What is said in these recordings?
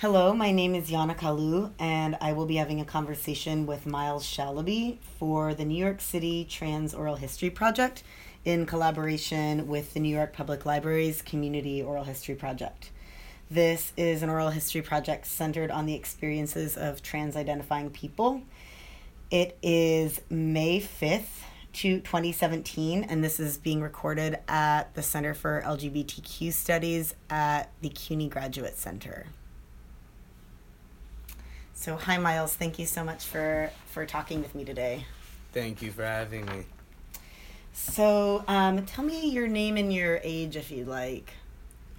Hello, my name is Yana Kalu, and I will be having a conversation with Miles Shalaby for the New York City Trans Oral History Project in collaboration with the New York Public Library's Community Oral History Project. This is an oral history project centered on the experiences of trans identifying people. It is May 5th to 2017, and this is being recorded at the Center for LGBTQ Studies at the CUNY Graduate Center. So, hi, Miles. Thank you so much for for talking with me today. Thank you for having me. So, um, tell me your name and your age, if you'd like.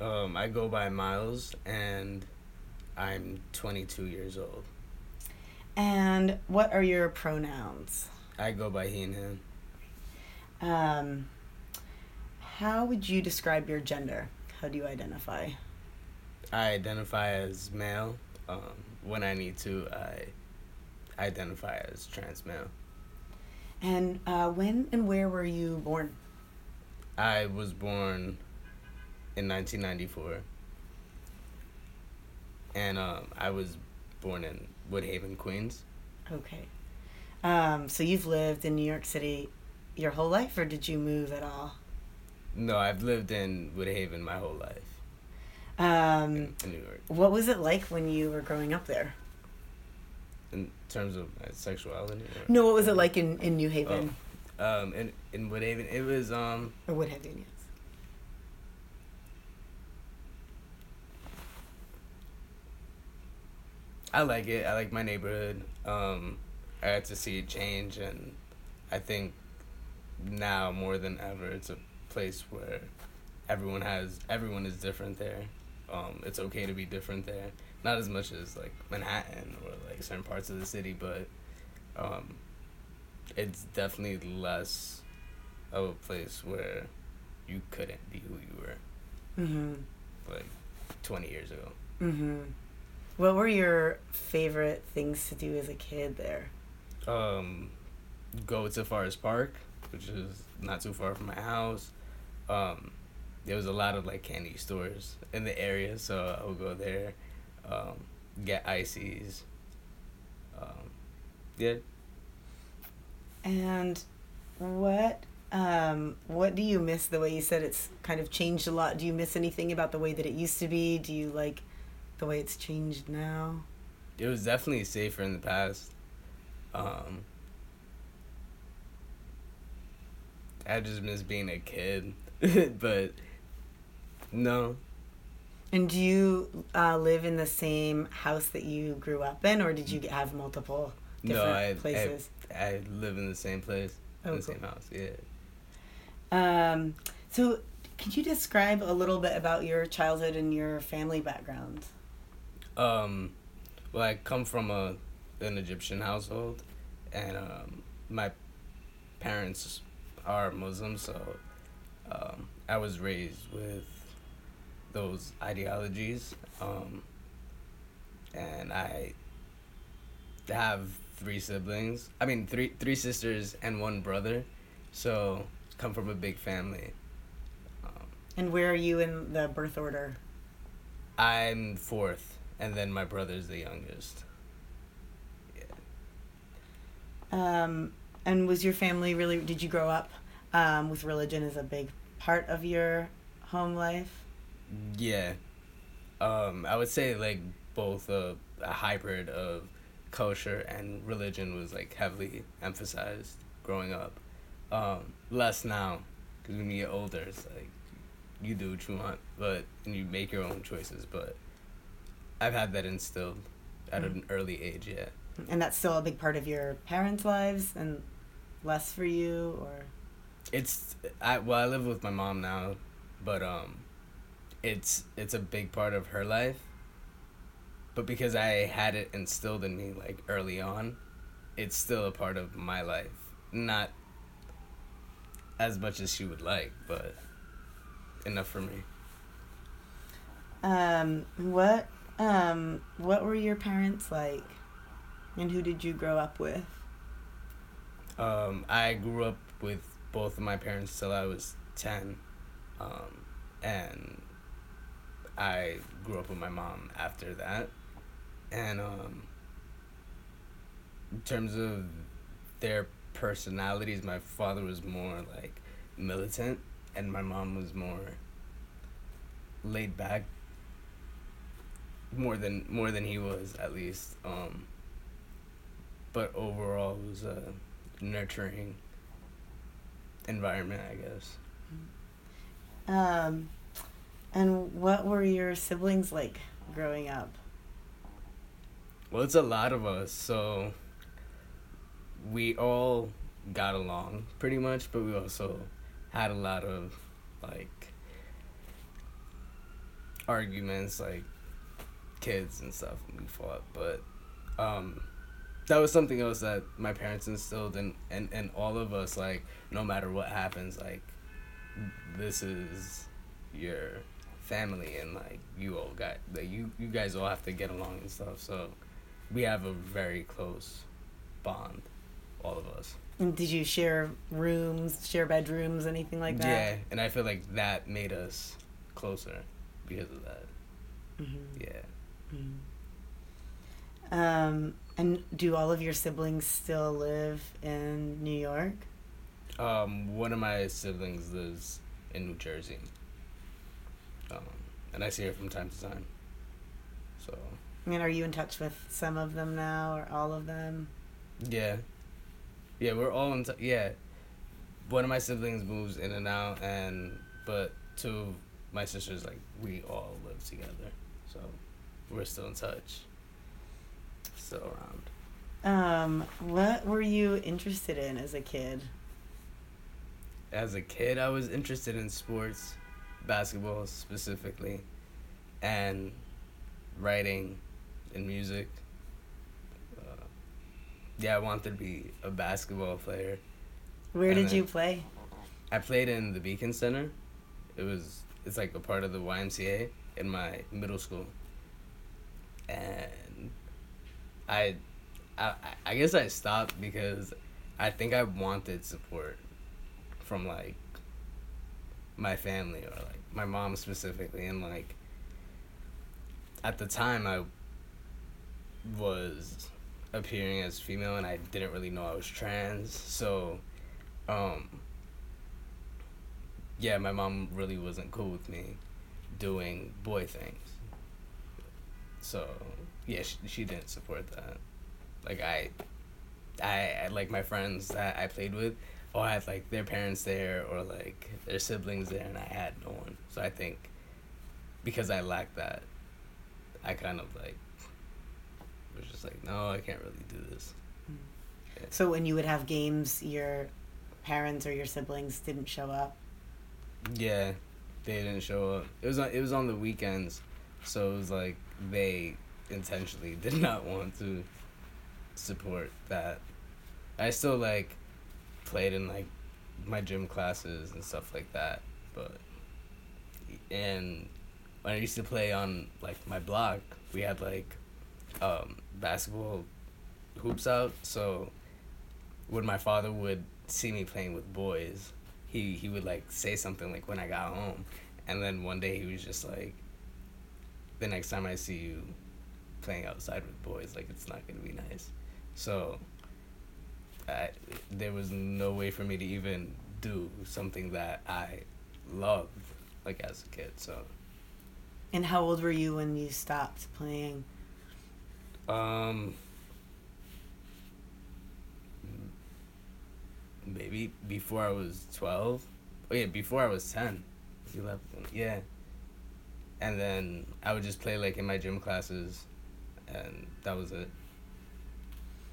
Um, I go by Miles, and I'm 22 years old. And what are your pronouns? I go by he and him. Um, how would you describe your gender? How do you identify? I identify as male. Um, when I need to, I identify as trans male. And uh, when and where were you born? I was born in 1994. And um, I was born in Woodhaven, Queens. Okay. Um, so you've lived in New York City your whole life, or did you move at all? No, I've lived in Woodhaven my whole life. Um, in, in New York. What was it like when you were growing up there? In terms of sexuality? Or? No, what was it like in, in New Haven? Oh, um, in, in Woodhaven, it was... um. Or Woodhaven, yes. I like it. I like my neighborhood. Um, I had to see it change, and I think now more than ever, it's a place where everyone has everyone is different there. Um, it's okay to be different there. Not as much as like Manhattan or like certain parts of the city, but um, it's definitely less of a place where you couldn't be who you were. Mm-hmm. Like twenty years ago. Mm-hmm. What were your favorite things to do as a kid there? Um, go to Forest Park, which is not too far from my house. Um, there was a lot of like candy stores in the area, so I would go there, um, get ices. Um, yeah. And what um, what do you miss? The way you said it's kind of changed a lot. Do you miss anything about the way that it used to be? Do you like the way it's changed now? It was definitely safer in the past. Um, I just miss being a kid, but no. And do you uh, live in the same house that you grew up in, or did you have multiple different no, I, places? I, I live in the same place, Oh, in the cool. same house. Yeah. Um, so, could you describe a little bit about your childhood and your family background? Um, well, I come from a an Egyptian household, and um, my parents are Muslim, so um, I was raised with those ideologies, um, and I have three siblings. I mean, three three sisters and one brother, so come from a big family. Um, And where are you in the birth order? I'm fourth, and then my brother's the youngest. Um, and was your family really? Did you grow up um, with religion as a big part of your home life? Yeah. Um, I would say like both a, a hybrid of culture and religion was like heavily emphasized growing up. Um, less now, because when you get older, it's like you do what you want, but and you make your own choices. But I've had that instilled at an early age. Yeah. And that's still a big part of your parents' lives, and less for you, or It's I well I live with my mom now, but um, it's it's a big part of her life. But because I had it instilled in me like early on, it's still a part of my life. Not as much as she would like, but enough for me. um, what um, what were your parents like, and who did you grow up with? Um, I grew up with both of my parents till I was ten, um, and I grew up with my mom after that. and um, in terms of their personalities, my father was more like militant, and my mom was more laid back. More than more than he was, at least. Um, but overall, it was a nurturing environment, I guess. Um, and what were your siblings like growing up? Well, it's a lot of us, so we all got along pretty much, but we also had a lot of like arguments, like kids and stuff. And we fought, but um, that was something else that my parents instilled in, and and all of us. Like, no matter what happens, like this is your family, and like you all got like you you guys all have to get along and stuff. So we have a very close bond, all of us. Did you share rooms, share bedrooms, anything like that? Yeah, and I feel like that made us closer because of that. Mm-hmm. Yeah. Mm-hmm. Um, and do all of your siblings still live in New York? Um, one of my siblings lives in New Jersey. And I see her from time to time. So. I mean, are you in touch with some of them now, or all of them? Yeah. Yeah, we're all in. T- yeah. One of my siblings moves in and out, and but two of my sisters, like we all live together, so we're still in touch. Still around. Um, what were you interested in as a kid? As a kid, I was interested in sports, basketball specifically, and writing and music. Uh, yeah, I wanted to be a basketball player. Where And did you play? I played in the Beacon Center. It was it's like a part of the YMCA in my middle school. And I I I guess I stopped because I think I wanted support from like my family or like my mom specifically and like at the time I was appearing as female and I didn't really know I was trans so um yeah my mom really wasn't cool with me doing boy things. So yeah she, she didn't support that. Like I, I I like my friends that I played with all had like their parents there or like their siblings there and I had no one so I think because I lacked that I kind of like was just like no I can't really do this hmm. So when you would have games, your parents or your siblings didn't show up. Yeah, they didn't show up. It was on, it was on the weekends, so it was like they intentionally did not want to support that. I still like played in like my gym classes and stuff like that, but and when I used to play on like my block, we had like um, basketball hoops out, so when my father would see me playing with boys, he he would like say something like when I got home, and then one day he was just like, the next time I see you playing outside with boys, like it's not gonna be nice. So I, there was no way for me to even do something that I loved, like as a kid. So And how old were you when you stopped playing? um, maybe before I was twelve. Oh yeah, before I was ten. Eleven. Yeah. And then I would just play like in my gym classes, and that was it.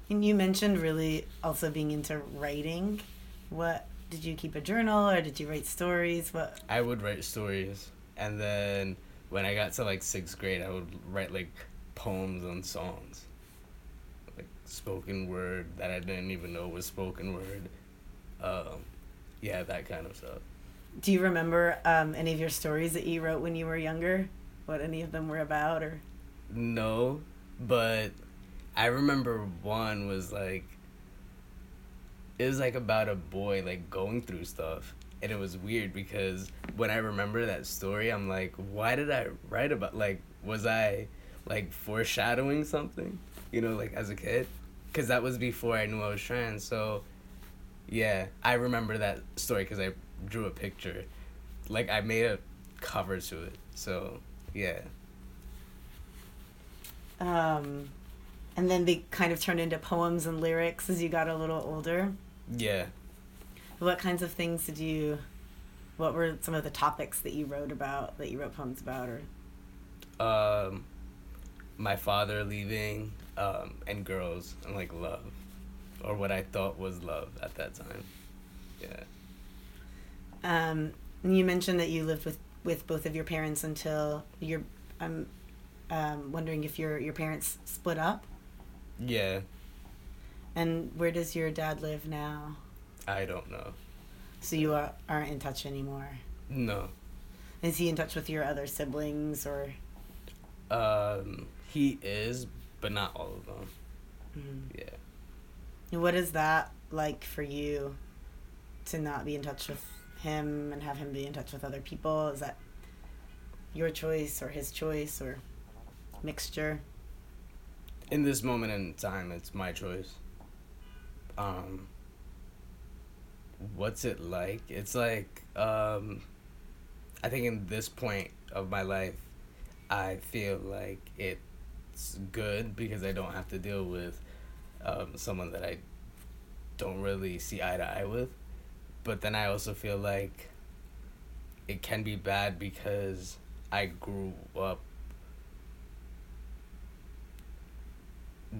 And you mentioned really also being into writing. What did you keep a journal or did you write stories? What I would write stories, and then when I got to like sixth grade, I would write like poems and songs, like spoken word that I didn't even know was spoken word. Um, yeah, that kind of stuff. do you remember um, any of your stories that you wrote when you were younger? What any of them were about or No, but I remember one was like it was like about a boy like going through stuff and it was weird because when I remember that story I'm like why did I write about like was I like foreshadowing something, you know, like as a kid, because that was before I knew I was trans. So, yeah, I remember that story because I drew a picture, like I made a cover to it. So, yeah. Um, and then they kind of turned into poems and lyrics as you got a little older. Yeah. What kinds of things did you? What were some of the topics that you wrote about that you wrote poems about, or? Um, my father leaving, um, and girls and like love, or what I thought was love at that time. Yeah. Um, you mentioned that you lived with with both of your parents until your. I'm um, wondering if your your parents split up. Yeah. And where does your dad live now? I don't know. So you are, aren't in touch anymore. No. Is he in touch with your other siblings or? Um, he is, but not all of them. Mm. Yeah. What is that like for you? To not be in touch with him and have him be in touch with other people? Is that your choice or his choice or mixture? In this moment in time, it's my choice. Um, what's it like? It's like, um, I think in this point of my life, I feel like it's good because I don't have to deal with um, someone that I don't really see eye to eye with. But then I also feel like it can be bad because I grew up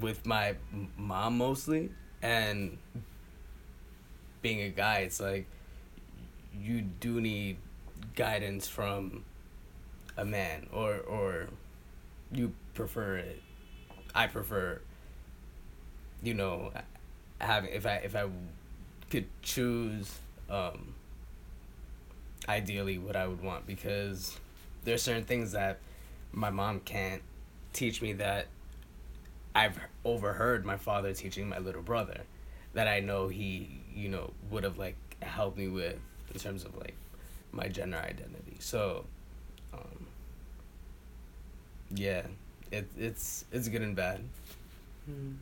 with my mom mostly and being a guy it's like you do need guidance from a man or or you prefer it. I prefer you know having if i if i could choose um ideally what i would want because there's certain things that my mom can't teach me that I've overheard my father teaching my little brother that I know he, you know, would have like helped me with in terms of like my gender identity. So, um, yeah, it, it's it's good and bad. Mm.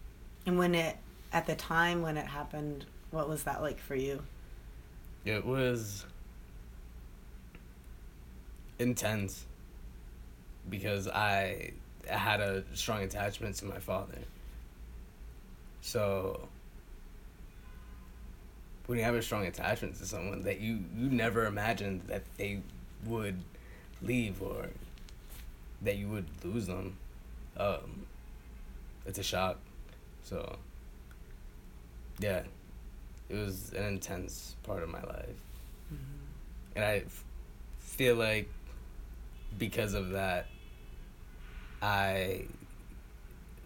And when it, at the time when it happened, what was that like for you? It was intense because I had a strong attachment to my father. So when you have a strong attachment to someone that you you never imagined that they would leave or that you would lose them, um, it's a shock. So yeah, it was an intense part of my life, and I f- feel like because of that, I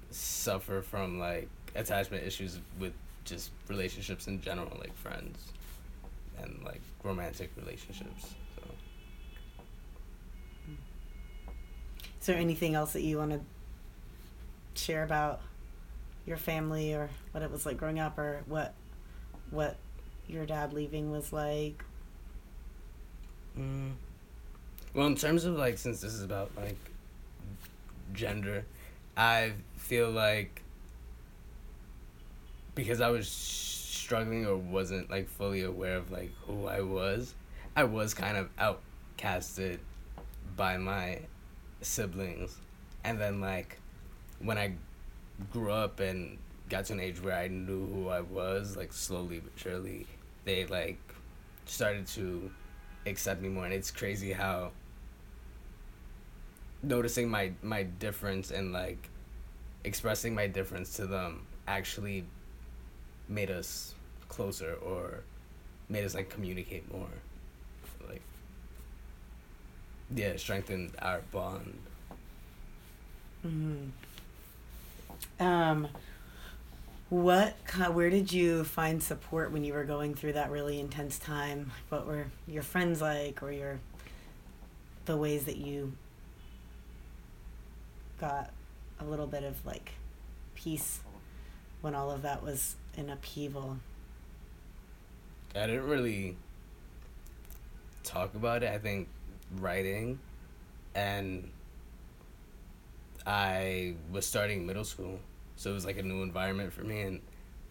suffer from like attachment issues with just relationships in general, like friends and like romantic relationships. So Is there anything else that you want to share about your family or what it was like growing up or what what your dad leaving was like? Mm. Well, in terms of like, since this is about like gender, I feel like because I was struggling or wasn't like fully aware of like who I was, I was kind of outcasted by my siblings. And then like when I grew up and got to an age where I knew who I was, like slowly but surely, they like started to accept me more and it's crazy how noticing my my difference and like expressing my difference to them actually made us closer or made us like communicate more like yeah strengthened our bond Mm-hmm. Um, what where did you find support when you were going through that really intense time? What were your friends like, or your the ways that you got a little bit of like peace when all of that was in upheaval? i didn't really talk about it i think writing and I was starting middle school, so it was like a new environment for me, and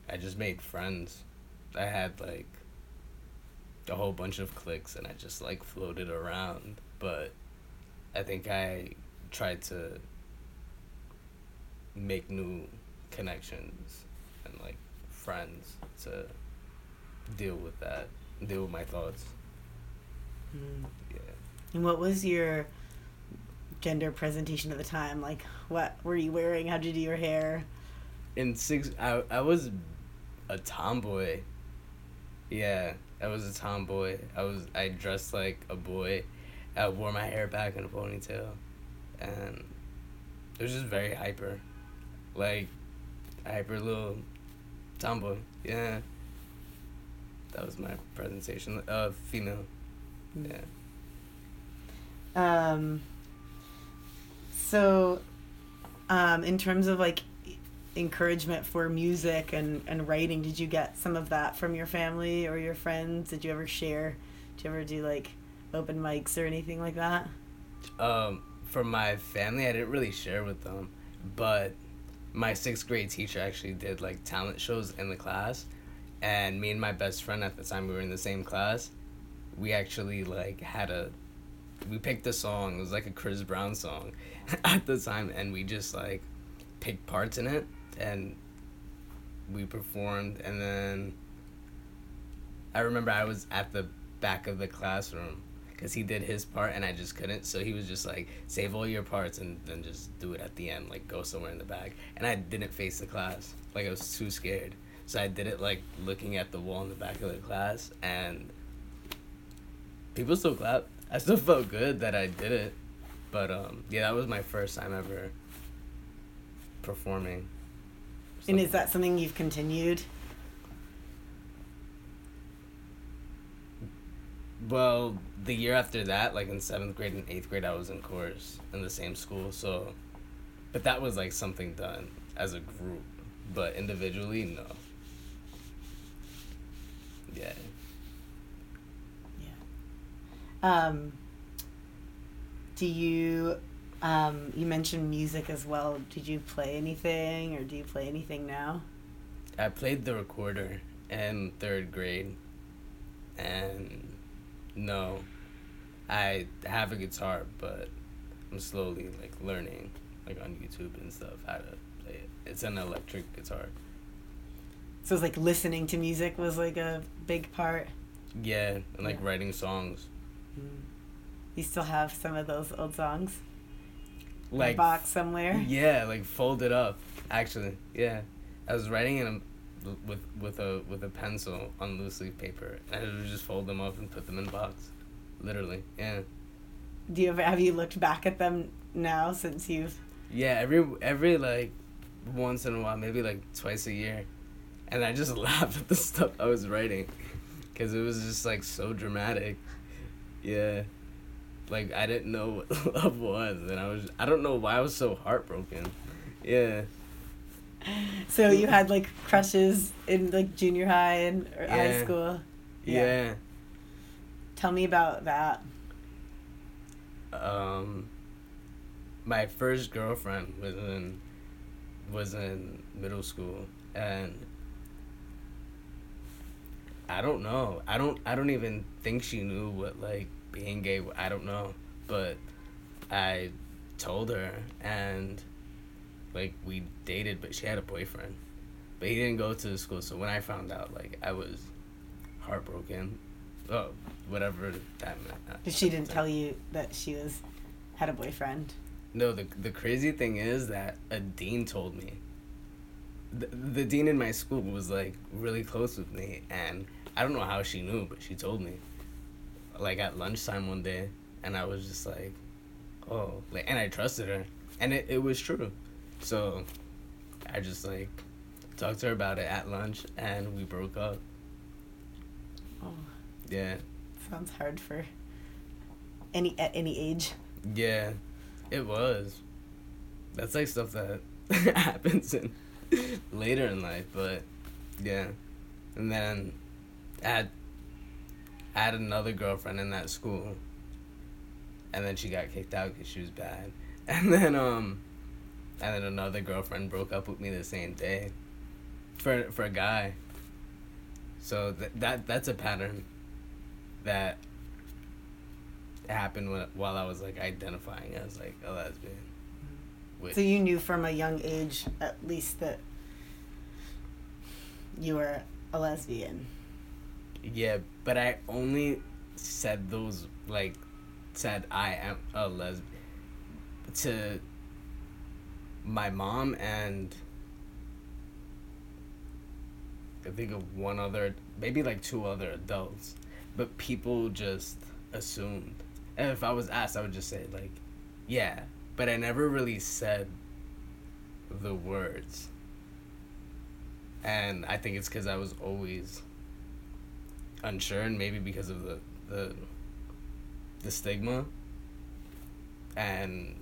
I just made friends. I had like a whole bunch of cliques, and I just like floated around. But I think I tried to make new connections and like friends to deal with that, deal with my thoughts. Mm. Yeah. And what was your gender presentation at the time? Like, what were you wearing? How did you do your hair? In six, I I was a tomboy. Yeah, I was a tomboy. I was I dressed like a boy. I wore my hair back in a ponytail, and it was just very hyper, like hyper little tomboy. Yeah. That was my presentation. Uh, female. Yeah. Um, so, um, in terms of like encouragement for music and, and writing, did you get some of that from your family or your friends? Did you ever share? Did you ever do like open mics or anything like that? Um, for my family, I didn't really share with them, but my sixth grade teacher actually did like talent shows in the class, and me and my best friend at the time we were in the same class, we actually like had a, we picked a song. It was like a Chris Brown song, at the time, and we just like picked parts in it, and we performed, and then. I remember I was at the back of the classroom because he did his part and I just couldn't. So he was just like, save all your parts and then just do it at the end, like go somewhere in the back. And I didn't face the class, like I was too scared. So I did it like looking at the wall in the back of the class, and people still clapped. I still felt good that I did it, but um, yeah, that was my first time ever performing. And is that something you've continued? Well, the year after that, like in seventh grade and eighth grade, I was in chorus in the same school. So, but that was like something done as a group, but individually, no. Yeah. Yeah. Um, do you, um, you mentioned music as well. Did you play anything or do you play anything now? I played the recorder in third grade, and no, I have a guitar, but I'm slowly like learning, like on YouTube and stuff, how to play it. It's an electric guitar. So it's like listening to music was like a big part. Yeah, and like Yeah. writing songs. Hmm. You still have some of those old songs in a Like box somewhere. Yeah, like folded up. Actually, yeah. I was writing in them with with a with a pencil on loose leaf paper, and I would just fold them up and put them in a box. Literally, yeah. Do you ever have you looked back at them now since you've? Yeah, every every like once in a while, maybe like twice a year, and I just laughed at the stuff I was writing, cause it was just like so dramatic. Yeah, like I didn't know what love was, and I was I don't know why I was so heartbroken. Yeah. So you had like crushes in like junior high and or high school. Yeah. Tell me about that. Um, my first girlfriend was in was in middle school, and I don't know. I don't. I don't even think she knew what like being gay. I don't know, but I told her, and like we dated, but she had a boyfriend, but he didn't go to the school. So when I found out, like I was heartbroken. Oh, whatever that meant. But she didn't tell you that she was had a boyfriend. No, the the crazy thing is that a dean told me. The, the dean in my school was like really close with me, and I don't know how she knew, but she told me. Like at lunchtime one day, and I was just like, oh, like, and I trusted her, and it, it was true. So, I just like talked to her about it at lunch, and we broke up. Oh, Yeah, sounds hard for any at any age. yeah, it was. That's like stuff that happens in later in life, but yeah. And then I had I had another girlfriend in that school, and then she got kicked out because she was bad. And then um, and then another girlfriend broke up with me the same day for for a guy so th- that that's a pattern that happened when, while I was like identifying as like a lesbian. Mm-hmm. Which, So you knew from a young age, at least, that you were a lesbian. yeah, but I only said those like said I am a lesbian to my mom and I think of one other, maybe like two other adults, but people just assumed. And if I was asked, I would just say like, yeah, but I never really said the words. And I think it's because I was always unsure, and maybe because of the the the stigma and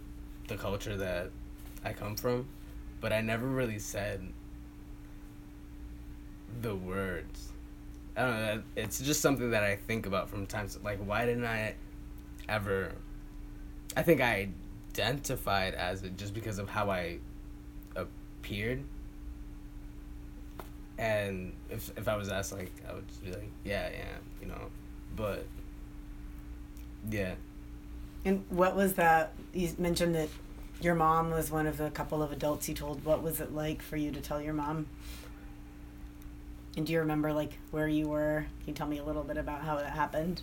the culture that I come from, but I never really said the words. I don't know. It's just something that I think about from time to like. Why didn't I ever? I think I identified as it just because of how I appeared. And if if I was asked, like, I would just be like, "Yeah, yeah you know. But yeah, And what was that? You mentioned that your mom was one of the couple of adults you told. What was it like for you to tell your mom? And do you remember like where you were? Can you tell me a little bit about how that happened?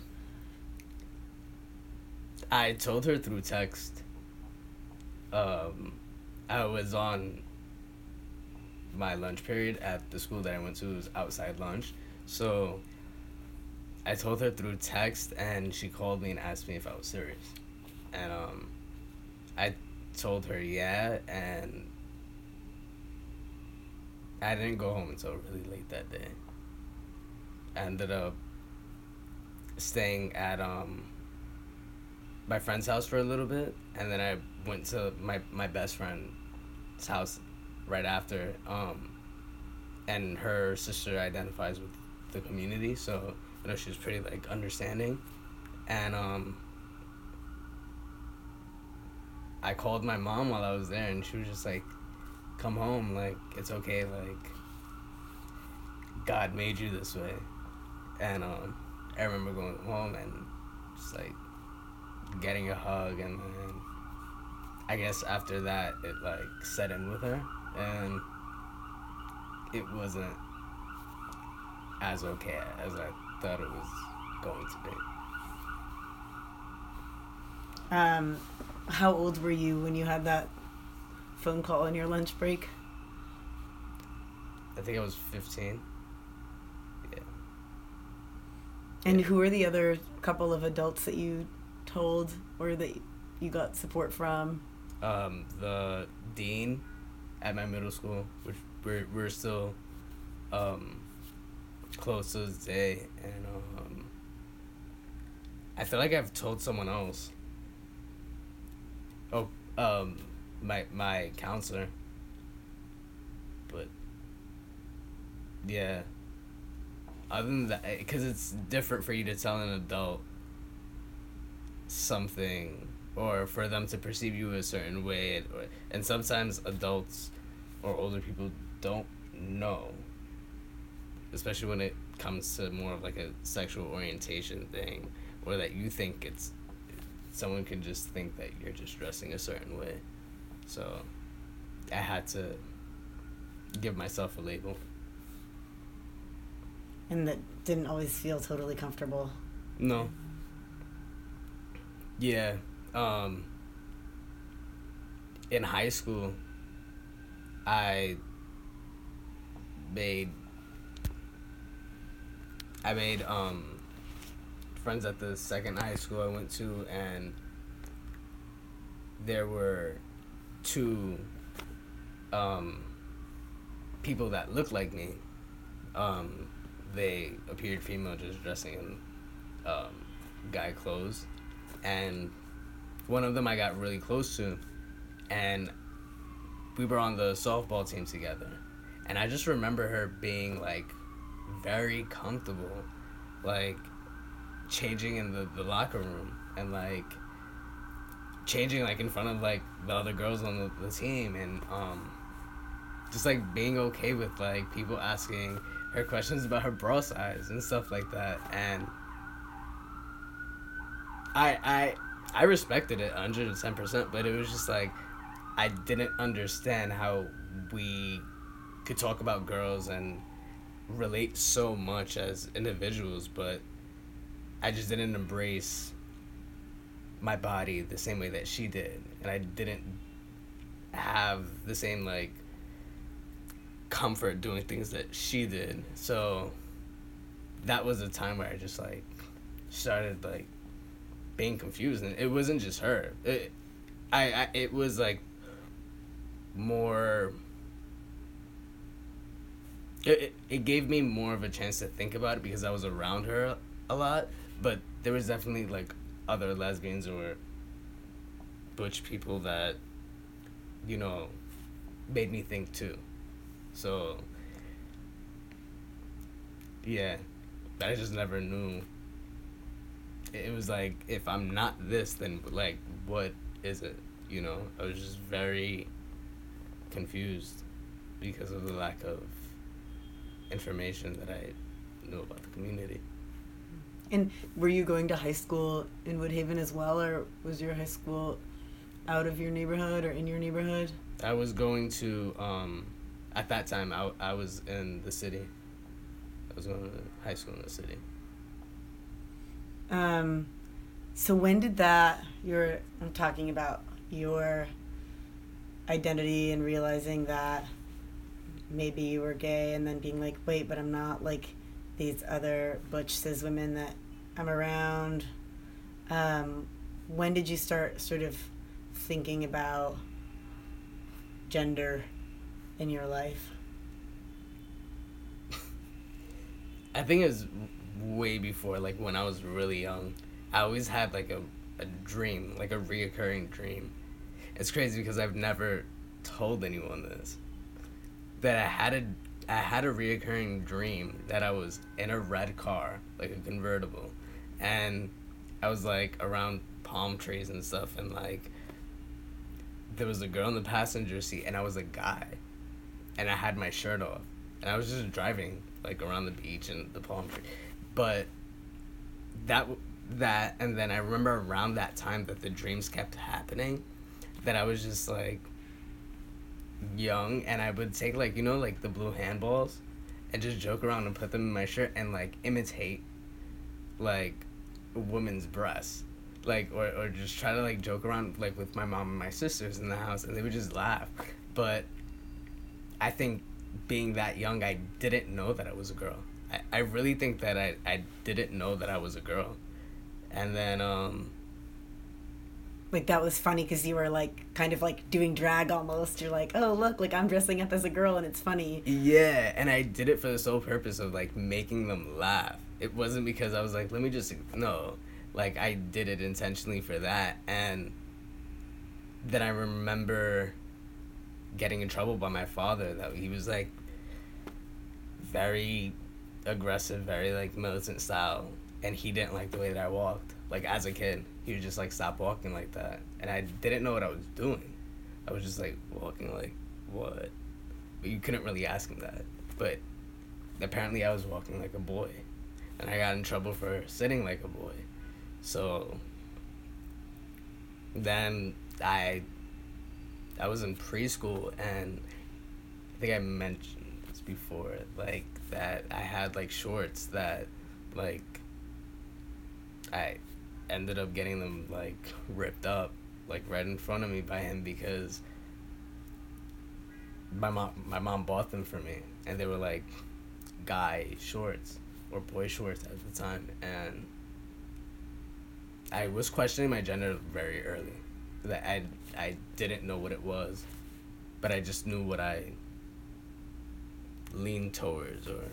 I told her through text. Um, I was on my lunch period at the school that I went to. It was outside lunch, so I told her through text, and she called me and asked me if I was serious, and um, I told her yeah, and I didn't go home until really late that day. I ended up staying at um my friend's house for a little bit, and then I went to my my best friend's house right after. Um, and her sister identifies with the community, so you know she was pretty like understanding, and um. I called my mom while I was there, and she was just like, "Come home, like it's okay, like God made you this way," and um, I remember going home and just like getting a hug and then I guess after that it like set in with her and it wasn't as okay as I thought it was going to be. Um, how old were you when you had that phone call on your lunch break? I think I was 15. Yeah. And Yeah. who were the other couple of adults that you told or that you got support from? Um, the dean at my middle school, which we're, we're still um, close to this day, and um, I feel like I've told someone else. Um, my my counselor. But yeah. Other than that, because it's different for you to tell an adult something or for them to perceive you a certain way or, and sometimes adults or older people don't know especially when it comes to more of like a sexual orientation thing or that you think it's someone can just think that you're just dressing a certain way so i had to give myself a label And that didn't always feel totally comfortable. No. Yeah. Um in high school I made I made um friends at the second high school I went to and there were two um people that looked like me. Um they appeared female just dressing in um, guy clothes, and one of them I got really close to, and we were on the softball team together, and I just remember her being like very comfortable, like changing in the, the locker room and like changing like in front of like the other girls on the, the team and um just like being okay with like people asking her questions about her bra size and stuff like that. And I I I respected it 110% but it was just like I didn't understand how we could talk about girls and relate so much as individuals but I just didn't embrace my body the same way that she did and I didn't have the same like comfort doing things that she did. So that was a time where I just like started like being confused and it wasn't just her. It I, I it was like more it, it gave me more of a chance to think about it because I was around her a lot, but there was definitely like other lesbians or butch people that you know made me think too. So yeah, I just never knew. It was like if I'm not this, then like what is it? You know, I was just very confused because of the lack of information that I knew about the community. And were you going to high school in Woodhaven as well, or was your high school out of your neighborhood or in your neighborhood? I was going to um, at that time I, I was in the city i was going to high school in the city um so when did that you're i'm talking about your identity and realizing that maybe you were gay and then being like wait but i'm not like these other butch cis women that i'm around um, when did you start sort of thinking about gender in your life? I think it was way before, like when I was really young. I always had like a, a dream, like a reoccurring dream. It's crazy because I've never told anyone this. That I had a I had a reoccurring dream that I was in a red car, like a convertible, and I was like around palm trees and stuff, and like there was a girl in the passenger seat, and I was a guy, and I had my shirt off, and I was just driving like around the beach and the palm tree, but that that and then I remember around that time that the dreams kept happening, that I was just like young and I would take like you know like the blue handballs and just joke around and put them in my shirt and like imitate like a woman's breasts like or, or just try to like joke around like with my mom and my sisters in the house and they would just laugh but I think being that young, I didn't know that I was a girl. I, I really think that I, I didn't know that I was a girl. And then, um, like that was funny because you were like kind of like doing drag almost. You're like, oh look, like I'm dressing up as a girl and it's funny. Yeah, and I did it for the sole purpose of like making them laugh. It wasn't because I was like, let me just no, like I did it intentionally for that. And then I remember getting in trouble by my father that he was like very aggressive, very like militant style, and he didn't like the way that I walked. Like as a kid, he would just like stop walking like that, and I didn't know what I was doing. I was just like walking like what, but you couldn't really ask him that. But apparently, I was walking like a boy, and I got in trouble for sitting like a boy. So then I I was in preschool and I think I mentioned this before, like that I had like shorts that like I ended up getting them like ripped up like right in front of me by him because my mom my mom bought them for me and they were like guy shorts or boy shorts at the time and I was questioning my gender very early that I I didn't know what it was, but I just knew what I leaned towards or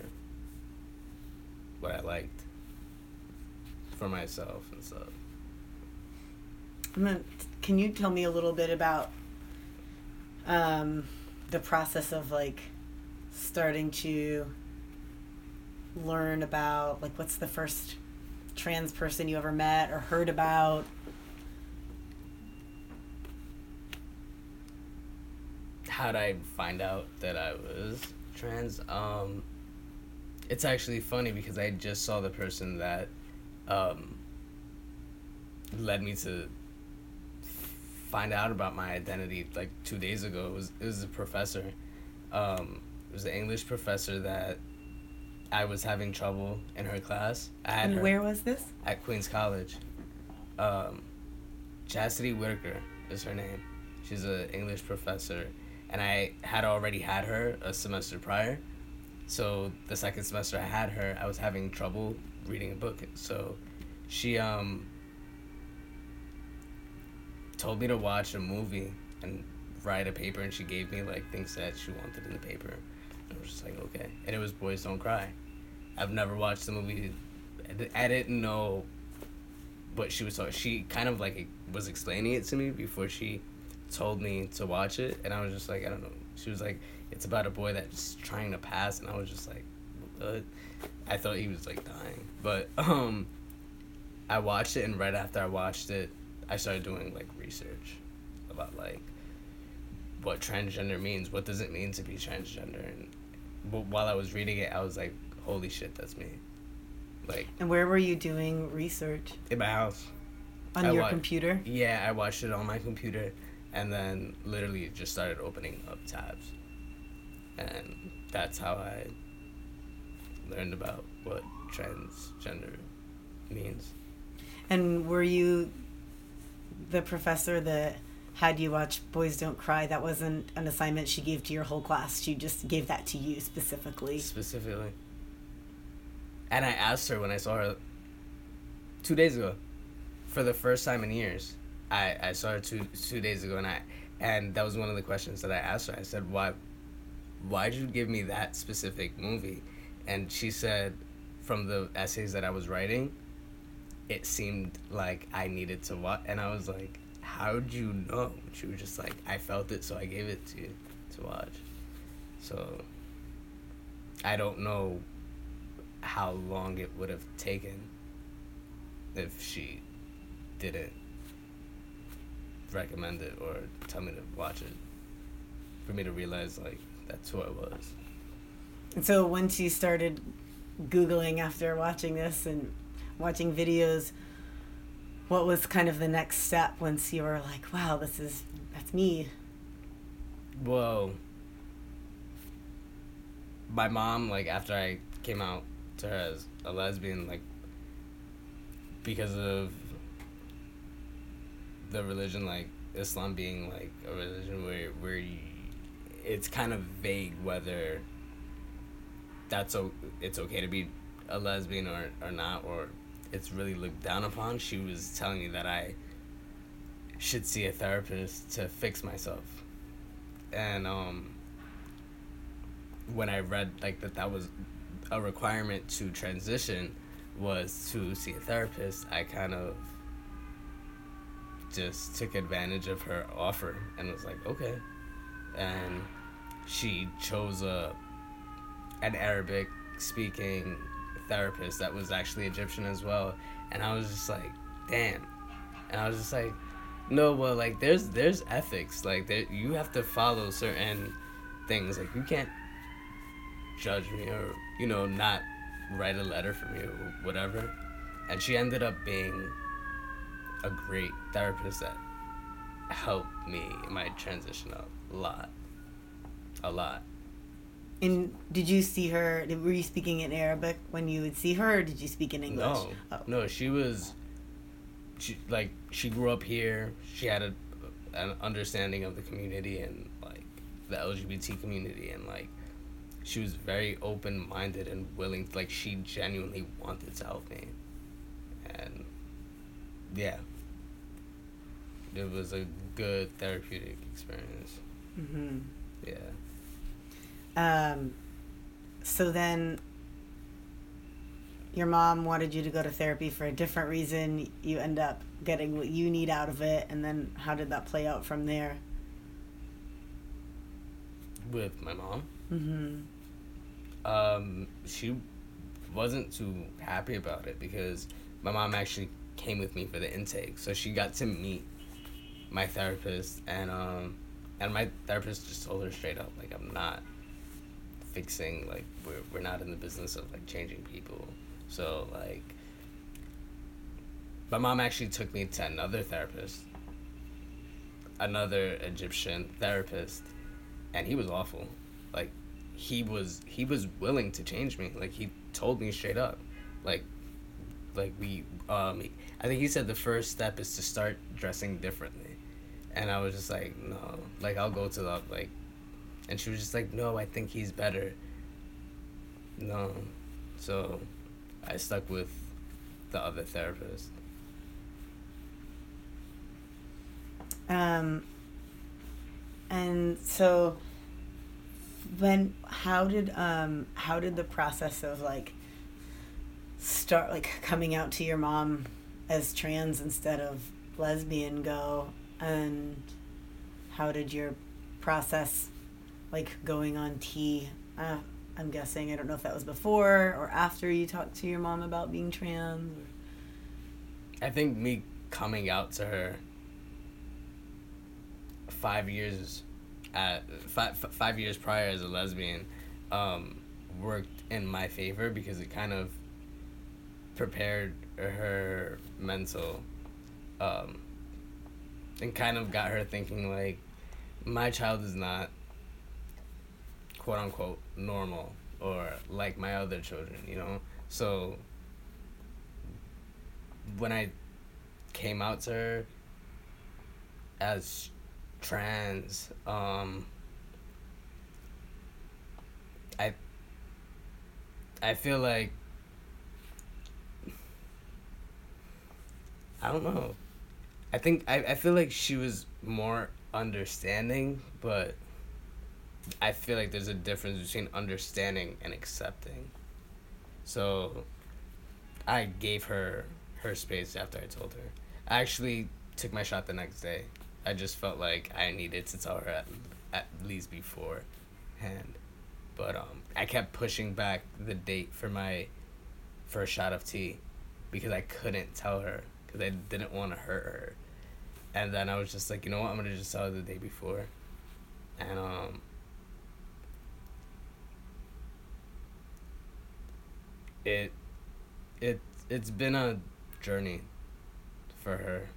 what I liked for myself and stuff. Can you tell me a little bit about um, the process of like starting to learn about like what's the first trans person you ever met or heard about? How'd I find out that I was trans? Um, it's actually funny because I just saw the person that um, led me to find out about my identity like two days ago. It was it was a professor. Um, it was an English professor that I was having trouble in her class. I had And her where was this? at Queens College. Um, Chastity Whitaker is her name. She's an English professor, and I had already had her a semester prior. So the second semester I had her, I was having trouble reading a book. So she um told me to watch a movie and write a paper, and she gave me like things that she wanted in the paper. I was just like, okay. And it was Boys Don't Cry. I've never watched the movie. I didn't know what she was talking. She kind of like was explaining it to me before she told me to watch it, and I was just like, I don't know. She was like, it's about a boy that's trying to pass, and I was just like, what? I thought he was like dying, but um, I watched it, and right after I watched it, I started doing like research about like what transgender means. What does it mean to be transgender? And while I was reading it, I was like, holy shit, that's me. Like And where were you doing research? in my house. On I your wa- computer? Yeah, I watched it on my computer, and then literally just started opening up tabs, and that's how I learned about what transgender means. And were you the professor that had you watch Boys Don't Cry? That wasn't an assignment she gave to your whole class. She just gave that to you specifically. specifically. And I asked her when I saw her two days ago, for the first time in years. I, I saw her two two days ago, and I and that was one of the questions that I asked her. I said, "Why, why'd you give me that specific movie?" And she said, from the essays that I was writing, it seemed like I needed to watch, and I was like, "How'd you know?" She was just like, "I felt it, so I gave it to you to watch." So I don't know how long it would have taken if she didn't recommend it or tell me to watch it for me to realize like that's who I was. And so once you started Googling after watching this and watching videos, what was kind of the next step once you were like, wow, this is, that's me? Well, my mom like after I came out to her as a lesbian like because of the religion like Islam being like a religion where where you, it's kind of vague whether that's o- it's okay to be a lesbian or, or not or it's really looked down upon she was telling me that I should see a therapist to fix myself and um when I read like that that was a requirement to transition was to see a therapist, I kind of just took advantage of her offer and was like, okay. And she chose a an Arabic speaking therapist that was actually Egyptian as well. And I was just like, damn. And I was just like, no, well, like there's there's ethics. Like there, you have to follow certain things. Like you can't judge me or you know not write a letter for me or whatever. And she ended up being a great therapist that helped me in my transition a lot, a lot. And did you see her, were you speaking in Arabic when you would see her, or did you speak in English? No, Oh. no, she was, she like she grew up here. She had a, an understanding of the community and like the LGBT community and like she was very open minded and willing. Like she genuinely wanted to help me, and yeah, it was a good therapeutic experience. hmm Yeah. Um, so then your mom wanted you to go to therapy for a different reason. You end up getting what you need out of it. And then how did that play out from there? With my mom. hmm um, she wasn't too happy about it because my mom actually came with me for the intake, so she got to meet my therapist, and um, and my therapist just told her straight up, like, I'm not fixing, like, we're, we're not in the business of, like, changing people. So, like, my mom actually took me to another therapist, another Egyptian therapist, and he was awful. Like, he was he was willing to change me. Like, he told me straight up, like, like we um I think he said the first step is to start dressing differently. And I was just like, no. Like I'll go to the like and she was just like, No, I think he's better. No. So I stuck with the other therapist. Um and so when how did um how did the process of like start like coming out to your mom as trans instead of lesbian go and how did your process like going on T uh, I'm guessing. I don't know if that was before or after you talked to your mom about being trans or... I think me coming out to her 5 years at five, five years prior as a lesbian um, worked in my favor because it kind of prepared her mental um, and kind of got her thinking like my child is not quote unquote normal or like my other children you know so when i came out to her as trans um i i feel like I don't know. I think I, I feel like she was more understanding, but I feel like there's a difference between understanding and accepting. So I gave her her space after I told her. I actually took my shot the next day. I just felt like I needed to tell her at, at least beforehand. But um, I kept pushing back the date for my first shot of T because I couldn't tell her because I didn't want to hurt her. And then I was just like, you know what, I'm gonna just tell her the day before, and um. It, it it's been a journey for her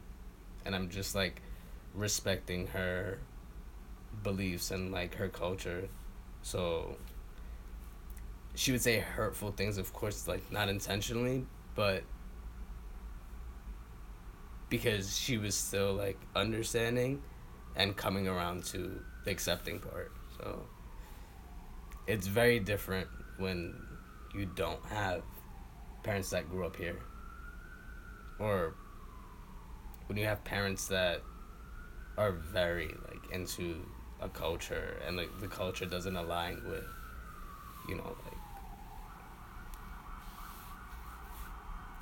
and I'm just like respecting her beliefs and like her culture. So she would say hurtful things, of course, like not intentionally, but because she was still like understanding and coming around to the accepting part. So it's very different when you don't have parents that grew up here. Or when you have parents that are very like into a culture and like the culture doesn't align with you know like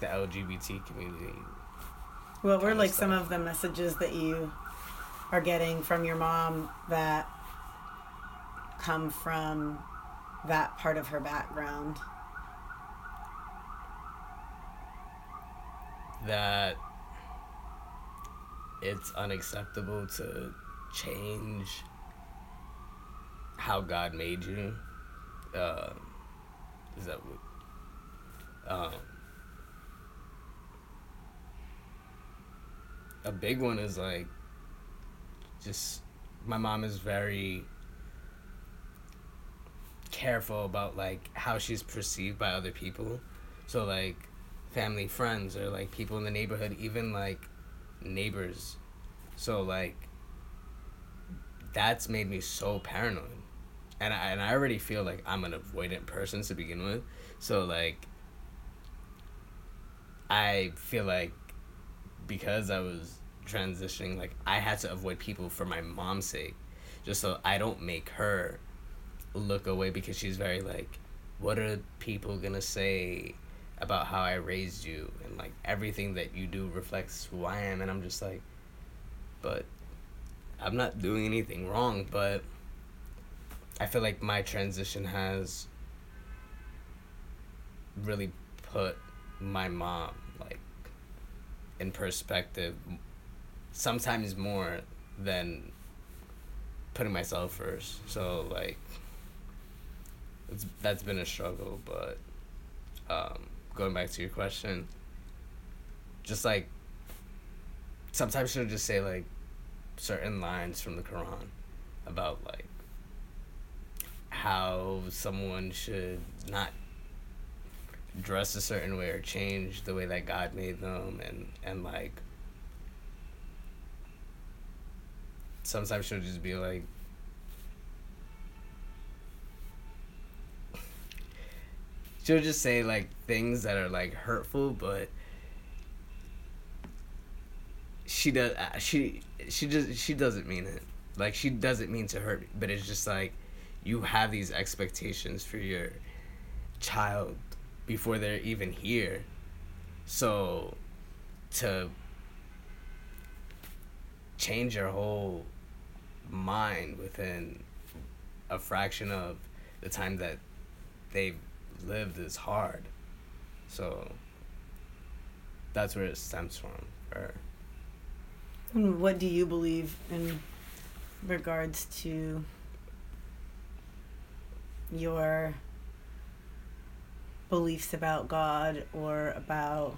the LGBT community. Well, what were like some of the messages that you are getting from your mom that come from that part of her background? That it's unacceptable to change how God made you. Uh, is that what? Um, a big one is like just my mom is very careful about like how she's perceived by other people. So like family friends or like people in the neighborhood, even like neighbors. So like that's made me so paranoid. And I, and I already feel like I'm an avoidant person to begin with. So like I feel like because I was transitioning, like I had to avoid people for my mom's sake, just so I don't make her look away because she's very like, what are people gonna say about how I raised you and like everything that you do reflects who I am, and I'm just like, but I'm not doing anything wrong, but I feel like my transition has really put my mom like in perspective sometimes more than putting myself first. So like it's that's been a struggle, but um, going back to your question, just like sometimes she'll just say like certain lines from the Quran about like how someone should not dress a certain way or change the way that God made them and and like sometimes she'll just be like she'll just say like things that are like hurtful but she does uh, she she just she doesn't mean it. Like she doesn't mean to hurt but it's just like you have these expectations for your child before they're even here. So to change your whole mind within a fraction of the time that they've lived is hard. So that's where it stems from for And what do you believe in regards to your beliefs about God or about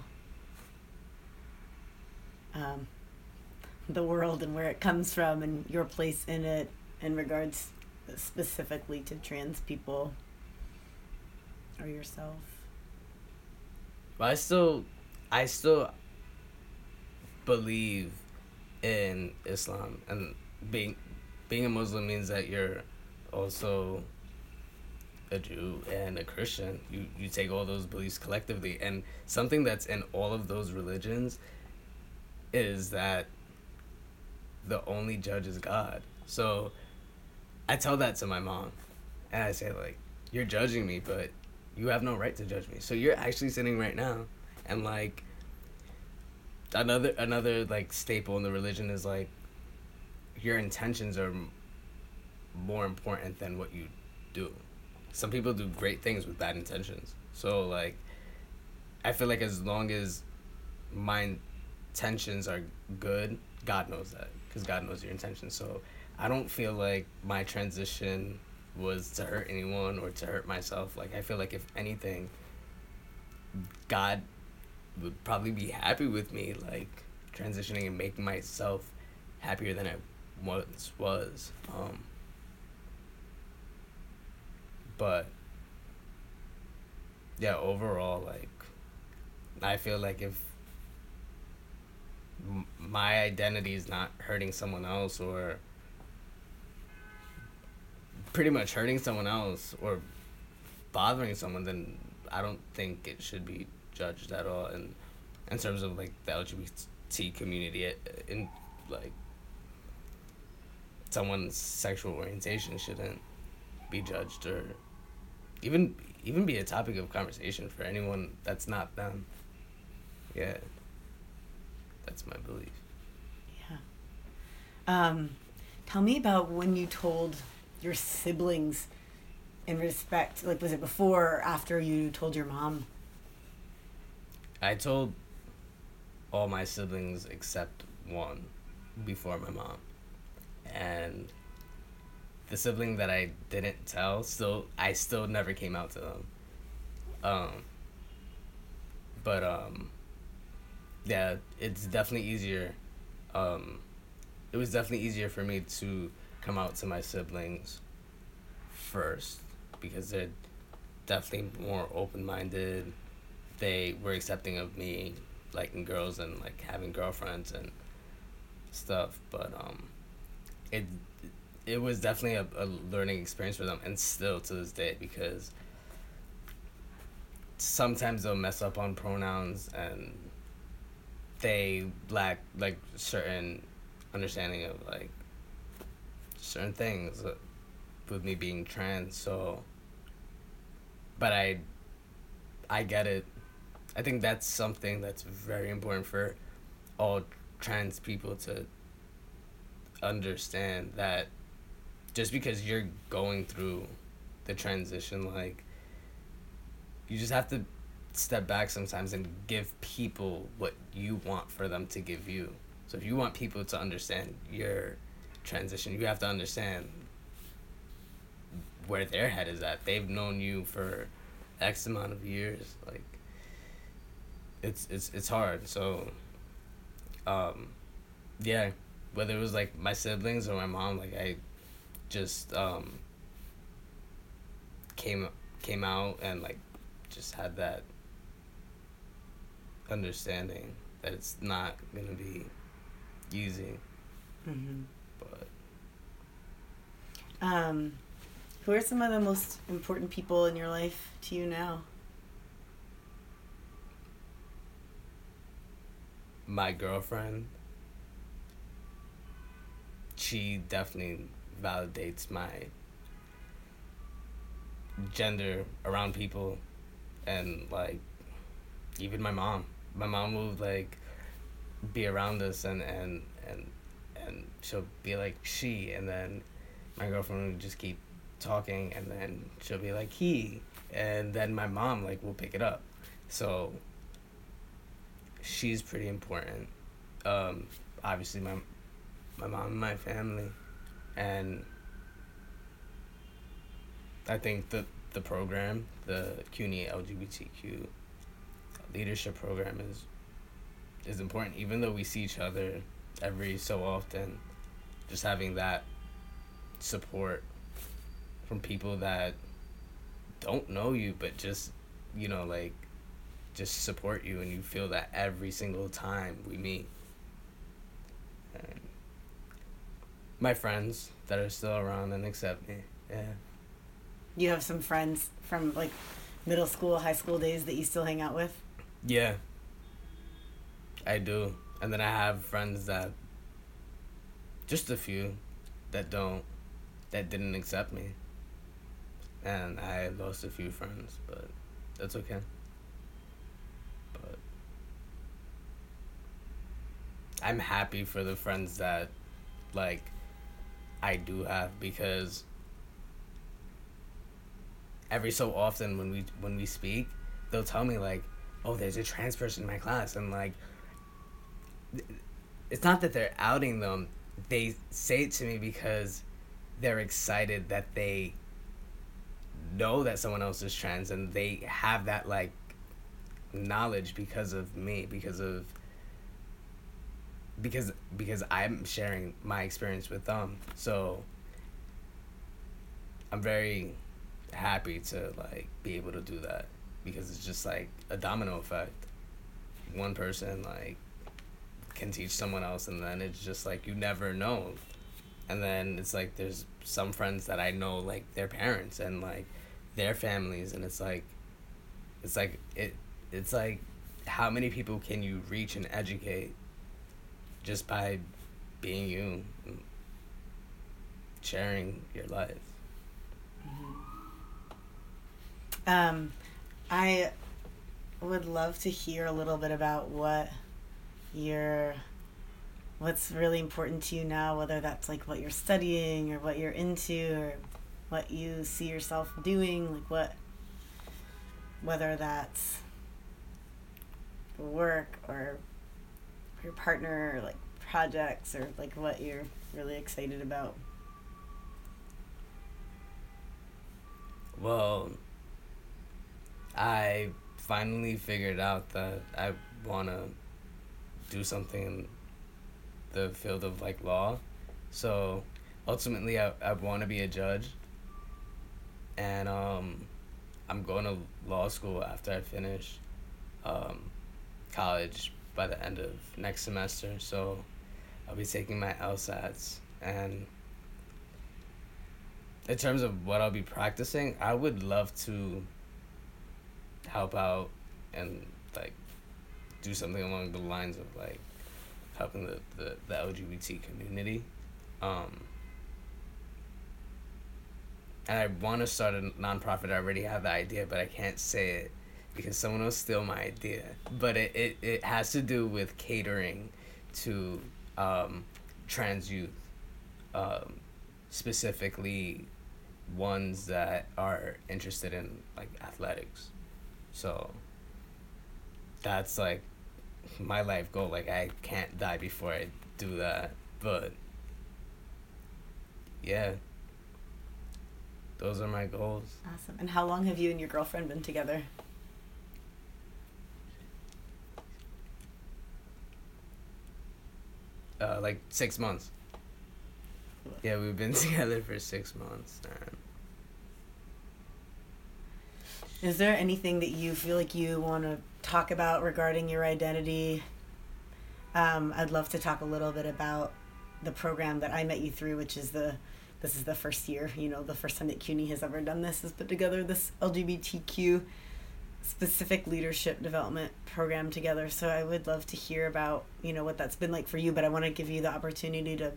um, the world and where it comes from and your place in it in regards specifically to trans people or yourself? But I still I still believe in Islam and being being a Muslim means that you're also a Jew and a Christian. You you take all those beliefs collectively and something that's in all of those religions is that the only judge is God. So I tell that to my mom and I say like you're judging me but you have no right to judge me. So you're actually sitting right now and like another another like staple in the religion is like your intentions are more important than what you do. Some people do great things with bad intentions. So like I feel like as long as my intentions are good, God knows that cuz God knows your intentions. So I don't feel like my transition was to hurt anyone or to hurt myself. Like I feel like if anything, God would probably be happy with me, like transitioning and making myself happier than I once was. Um, but yeah, overall, like I feel like if my identity is not hurting someone else or pretty much hurting someone else or bothering someone, then I don't think it should be judged at all. And in terms of like the LGBT community, it- in like someone's sexual orientation shouldn't be judged or even even be a topic of conversation for anyone that's not them. Yeah, that's my belief. Yeah. Um, tell me about when you told your siblings in respect, like, was it before or after you told your mom? I told all my siblings except one before my mom. And the sibling that I didn't tell, still I still never came out to them. Um but um yeah, it's definitely easier um it was definitely easier for me to come out to my siblings first because they're definitely more open-minded. They were accepting of me liking girls and like having girlfriends and stuff but um it it was definitely a, a learning experience for them and still to this day because sometimes they'll mess up on pronouns and they lack like certain understanding of like certain things with me being trans so but i i get it. I think that's something that's very important for all trans people to understand that just because you're going through the transition like you just have to step back sometimes and give people what you want for them to give you. So if you want people to understand your transition. You have to understand where their head is at. They've known you for X amount of years. Like it's it's it's hard. So um yeah, whether it was like my siblings or my mom, like I just um came came out and like just had that understanding that it's not gonna be easy. Mm-hmm. Um, who are some of the most important people in your life to you now? my girlfriend, she definitely validates my gender around people and like even my mom. My mom will like be around us and and and and she'll be like she and then my girlfriend will just keep talking and then she'll be like he and then my mom like will pick it up. So she's pretty important. Um, obviously my my mom and my family, and I think the the program, the CUNY LGBTQ leadership program is is important. Even though we see each other every so often, just having that support from people that don't know you, but just you know like just support you and you feel that every single time we meet. And my friends that are still around and accept me. Yeah. You have some friends from like middle school, high school days that you still hang out with? Yeah. I do. And then I have friends that just a few that don't that didn't accept me. And I lost a few friends, but that's okay. But I'm happy for the friends that like I do have because every so often when we when we speak, they'll tell me like, "Oh, there's a trans person in my class," and like, it's not that they're outing them; they say it to me because they're excited that they know that someone else is trans and they have that like knowledge because of me because of because because I'm sharing my experience with them. So I'm very happy to like be able to do that because it's just like a domino effect. One person like can teach someone else and then it's just like you never know. And then it's like there's some friends that I know like their parents and like their families and it's like it's like it it's like how many people can you reach and educate just by being you sharing your life? Um, I would love to hear a little bit about what your what's really important to you now, whether that's like what you're studying or what you're into or what you see yourself doing, like what whether that's work or your partner or like projects or like what you're really excited about. well i finally figured out that i want to do something in the field of like law. So ultimately i, I want to be a judge. And um, i'm going to law school after i finish um, college by the end of next semester. So i'll be taking my lsats and in terms of what I'll be practicing, I would love to help out and like do something along the lines of like helping the, the, the LGBT community. Um, and I want to start a nonprofit. I already have the idea, but I can't say it because someone will steal my idea. But it, it, it has to do with catering to um, trans youth. Um, specifically ones that are interested in like athletics. So that's like my life goal. Like I can't die before I do that. But yeah, those are my goals. Awesome. And how long have you and your girlfriend been together? Uh, like six months. Yeah, we've been together for six months. Man. Is there anything that you feel like you want to talk about regarding your identity? Um, I'd love to talk a little bit about the program that I met you through, which is the this is the first year, you know, the first time that CUNY has ever done this, is put together this LGBTQ specific leadership development program together. So I would love to hear about, you know, what that's been like for you, but I want to give you the opportunity to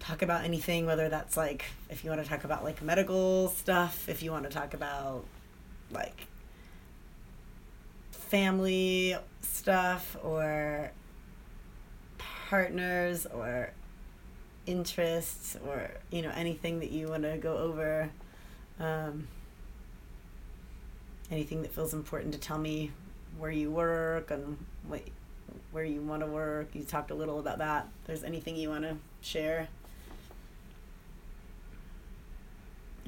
talk about anything, whether that's like if you want to talk about like medical stuff, if you want to talk about like family stuff or partners or interests or you know anything that you want to go over um, anything that feels important to tell me where you work and what where you want to work. You talked a little about that. If there's anything you want to share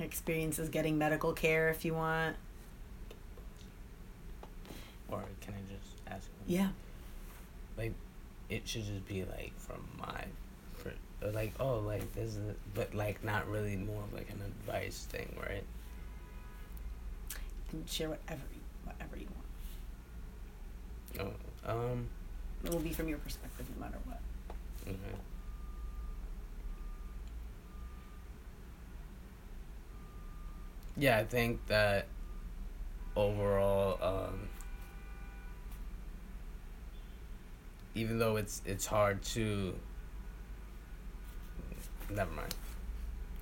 experiences getting medical care if you want Or can I just ask? yeah Like, it should just be like from my, per- uh, like oh like this is, but like not really more of like an advice thing, right? you can share whatever you, whatever you want Oh, um, it will be from your perspective no matter what okay. Yeah, I think that overall, um, even though it's it's hard to, never mind,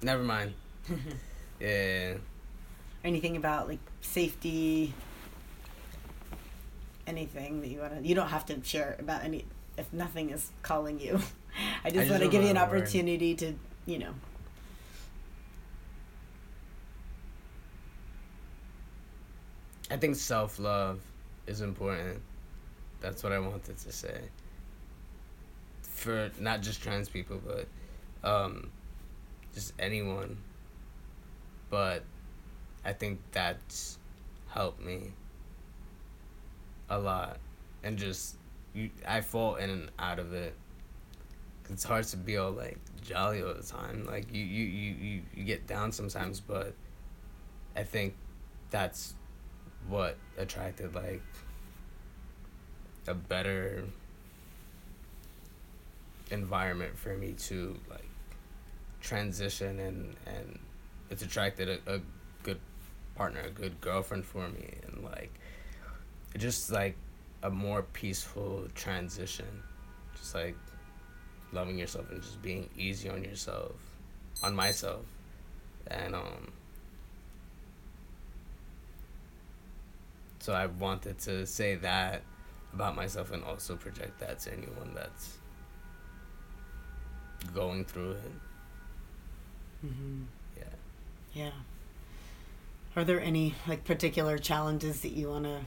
never mind. yeah, anything about like safety? Anything that you want to you don't have to share about any if nothing is calling you. I just, just want to give you an opportunity to you know. I think self love is important. That's what I wanted to say. For not just trans people, but um, just anyone. But I think that's helped me a lot, and just you, I fall in and out of it. It's hard to be all like jolly all the time. Like you, you, you, you, you get down sometimes, but I think that's what attracted like a better environment for me to like transition and and it's attracted a, a good partner a good girlfriend for me and like just like a more peaceful transition. Just like loving yourself and just being easy on yourself on myself. And um so I wanted to say that about myself and also project that to anyone that's going through it. mm-hmm. Yeah. yeah are there any like particular challenges that you want to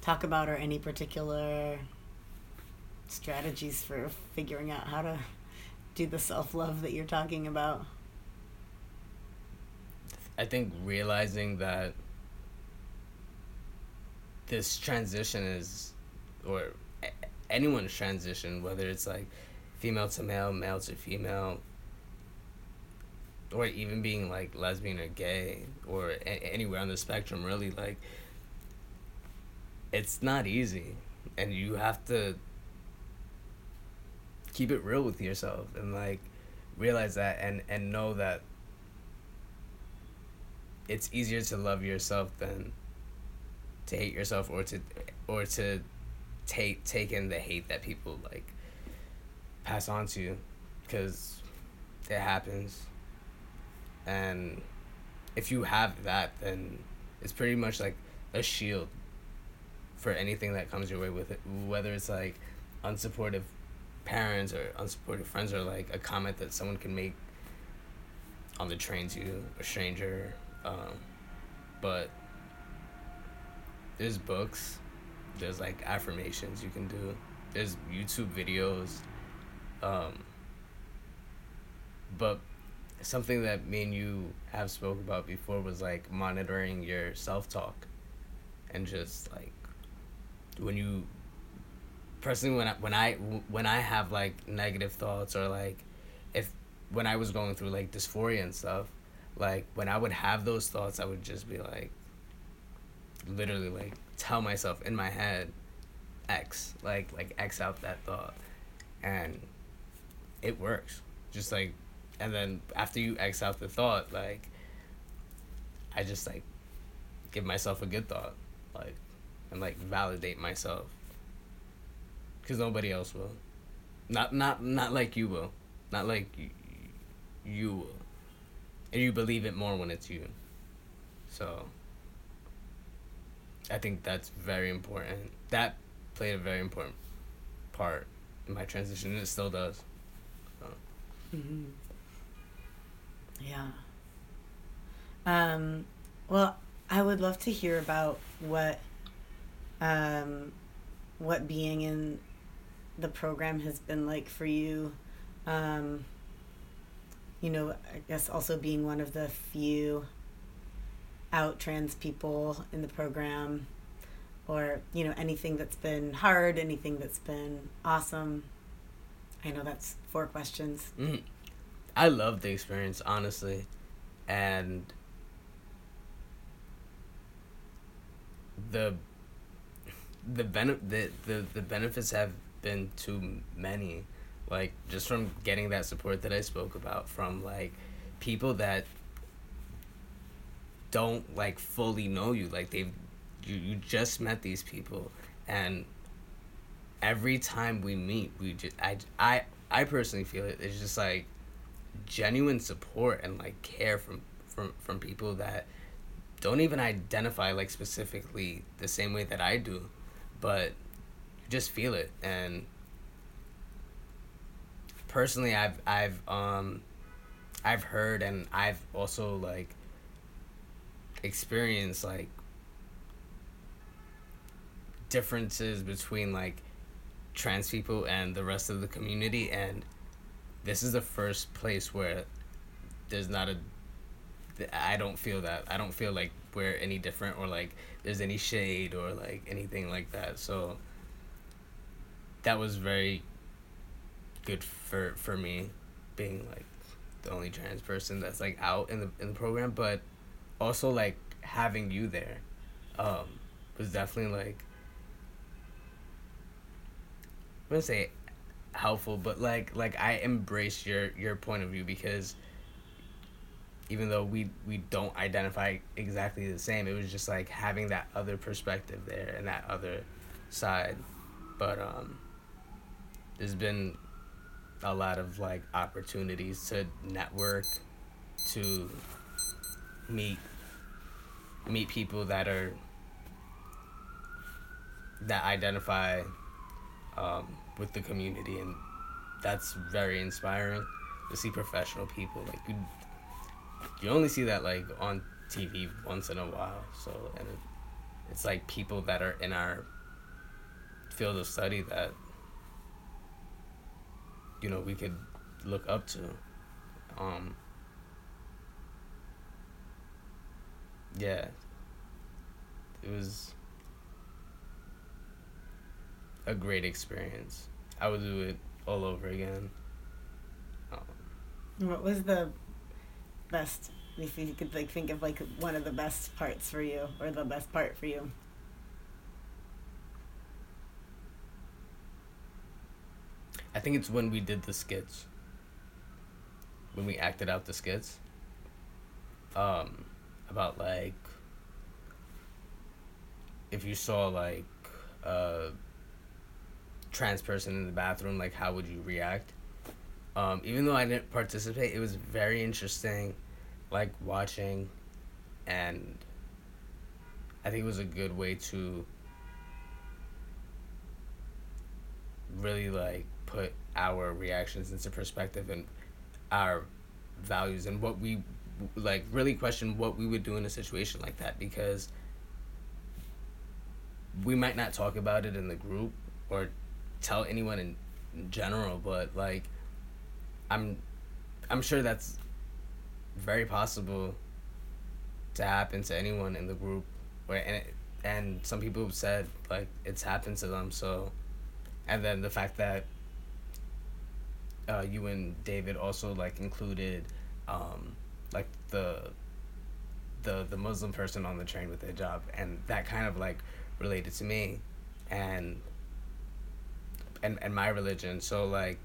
talk about or any particular strategies for figuring out how to do the self-love that you're talking about I think realizing that this transition is, or anyone's transition, whether it's like female to male, male to female, or even being like lesbian or gay, or a- anywhere on the spectrum, really, like, it's not easy. And you have to keep it real with yourself and like realize that and and know that it's easier to love yourself than to hate yourself or to or to take take in the hate that people like pass on to you because it happens. And if you have that then it's pretty much like a shield for anything that comes your way with it whether it's like unsupportive parents or unsupportive friends or like a comment that someone can make on the train to a stranger um, but there's books there's like affirmations you can do there's youtube videos um, but something that me and you have spoke about before was like monitoring your self talk, and just like when you personally when I when I when I have like negative thoughts or like if when I was going through like dysphoria and stuff, like when I would have those thoughts, I would just be like literally like tell myself in my head X like like X out that thought. And it works. Just like and then after you X out the thought like I just like give myself a good thought like and like validate myself. Because nobody else will. Not not not like you will. Not like you, you will. And you believe it more when it's you. So I think that's very important. That played a very important part in my transition, and it still does. So. Mm-hmm. Yeah. Um, well, I would love to hear about what, um, what being in the program has been like for you. Um, you know, I guess also being one of the few out trans people in the program or you know anything that's been hard anything that's been awesome. I know that's four questions. Mm. i love the experience honestly. And the the, bene- the, the the benefits have been too many. Like just from getting that support that i spoke about from like people that don't like fully know you. Like they've you, you just met these people and every time we meet we just i i i personally feel it it's just like genuine support and like care from from from people that don't even identify like specifically the same way that i do but you just feel it. And personally i've i've um i've heard and i've also like experience like differences between like trans people and the rest of the community and this is the first place where there's not a I don't feel that. I don't feel like we're any different or like there's any shade or like anything like that. So that was very good for for me being like the only trans person that's like out in the in the program, but also like having you there um was definitely like I'm gonna say helpful, but like like I embrace your your point of view because even though we we don't identify exactly the same, it was just like having that other perspective there and that other side. But um there's been a lot of like opportunities to network to meet meet people that are that identify um, with the community and that's very inspiring to see professional people like you you only see that like on TV once in a while so and it, it's like people that are in our field of study that you know we could look up to um yeah, it was a great experience. I would do it all over again. Um, what was the best? If you could like think of like one of the best parts for you, or the best part for you. I think it's when we did the skits. When we acted out the skits. Um, about like if you saw like a trans person in the bathroom, like how would you react? Um, even though I didn't participate, it was very interesting, like watching, and I think it was a good way to really like put our reactions into perspective and our values and what we like really question what we would do in a situation like that because we might not talk about it in the group or tell anyone in, in general but like i'm I'm sure that's very possible to happen to anyone in the group, where and it, and some people have said like it's happened to them. So, and then the fact that uh, you and David also like included, um, the the the Muslim person on the train with their job, and that kind of like related to me, and and and my religion. So like,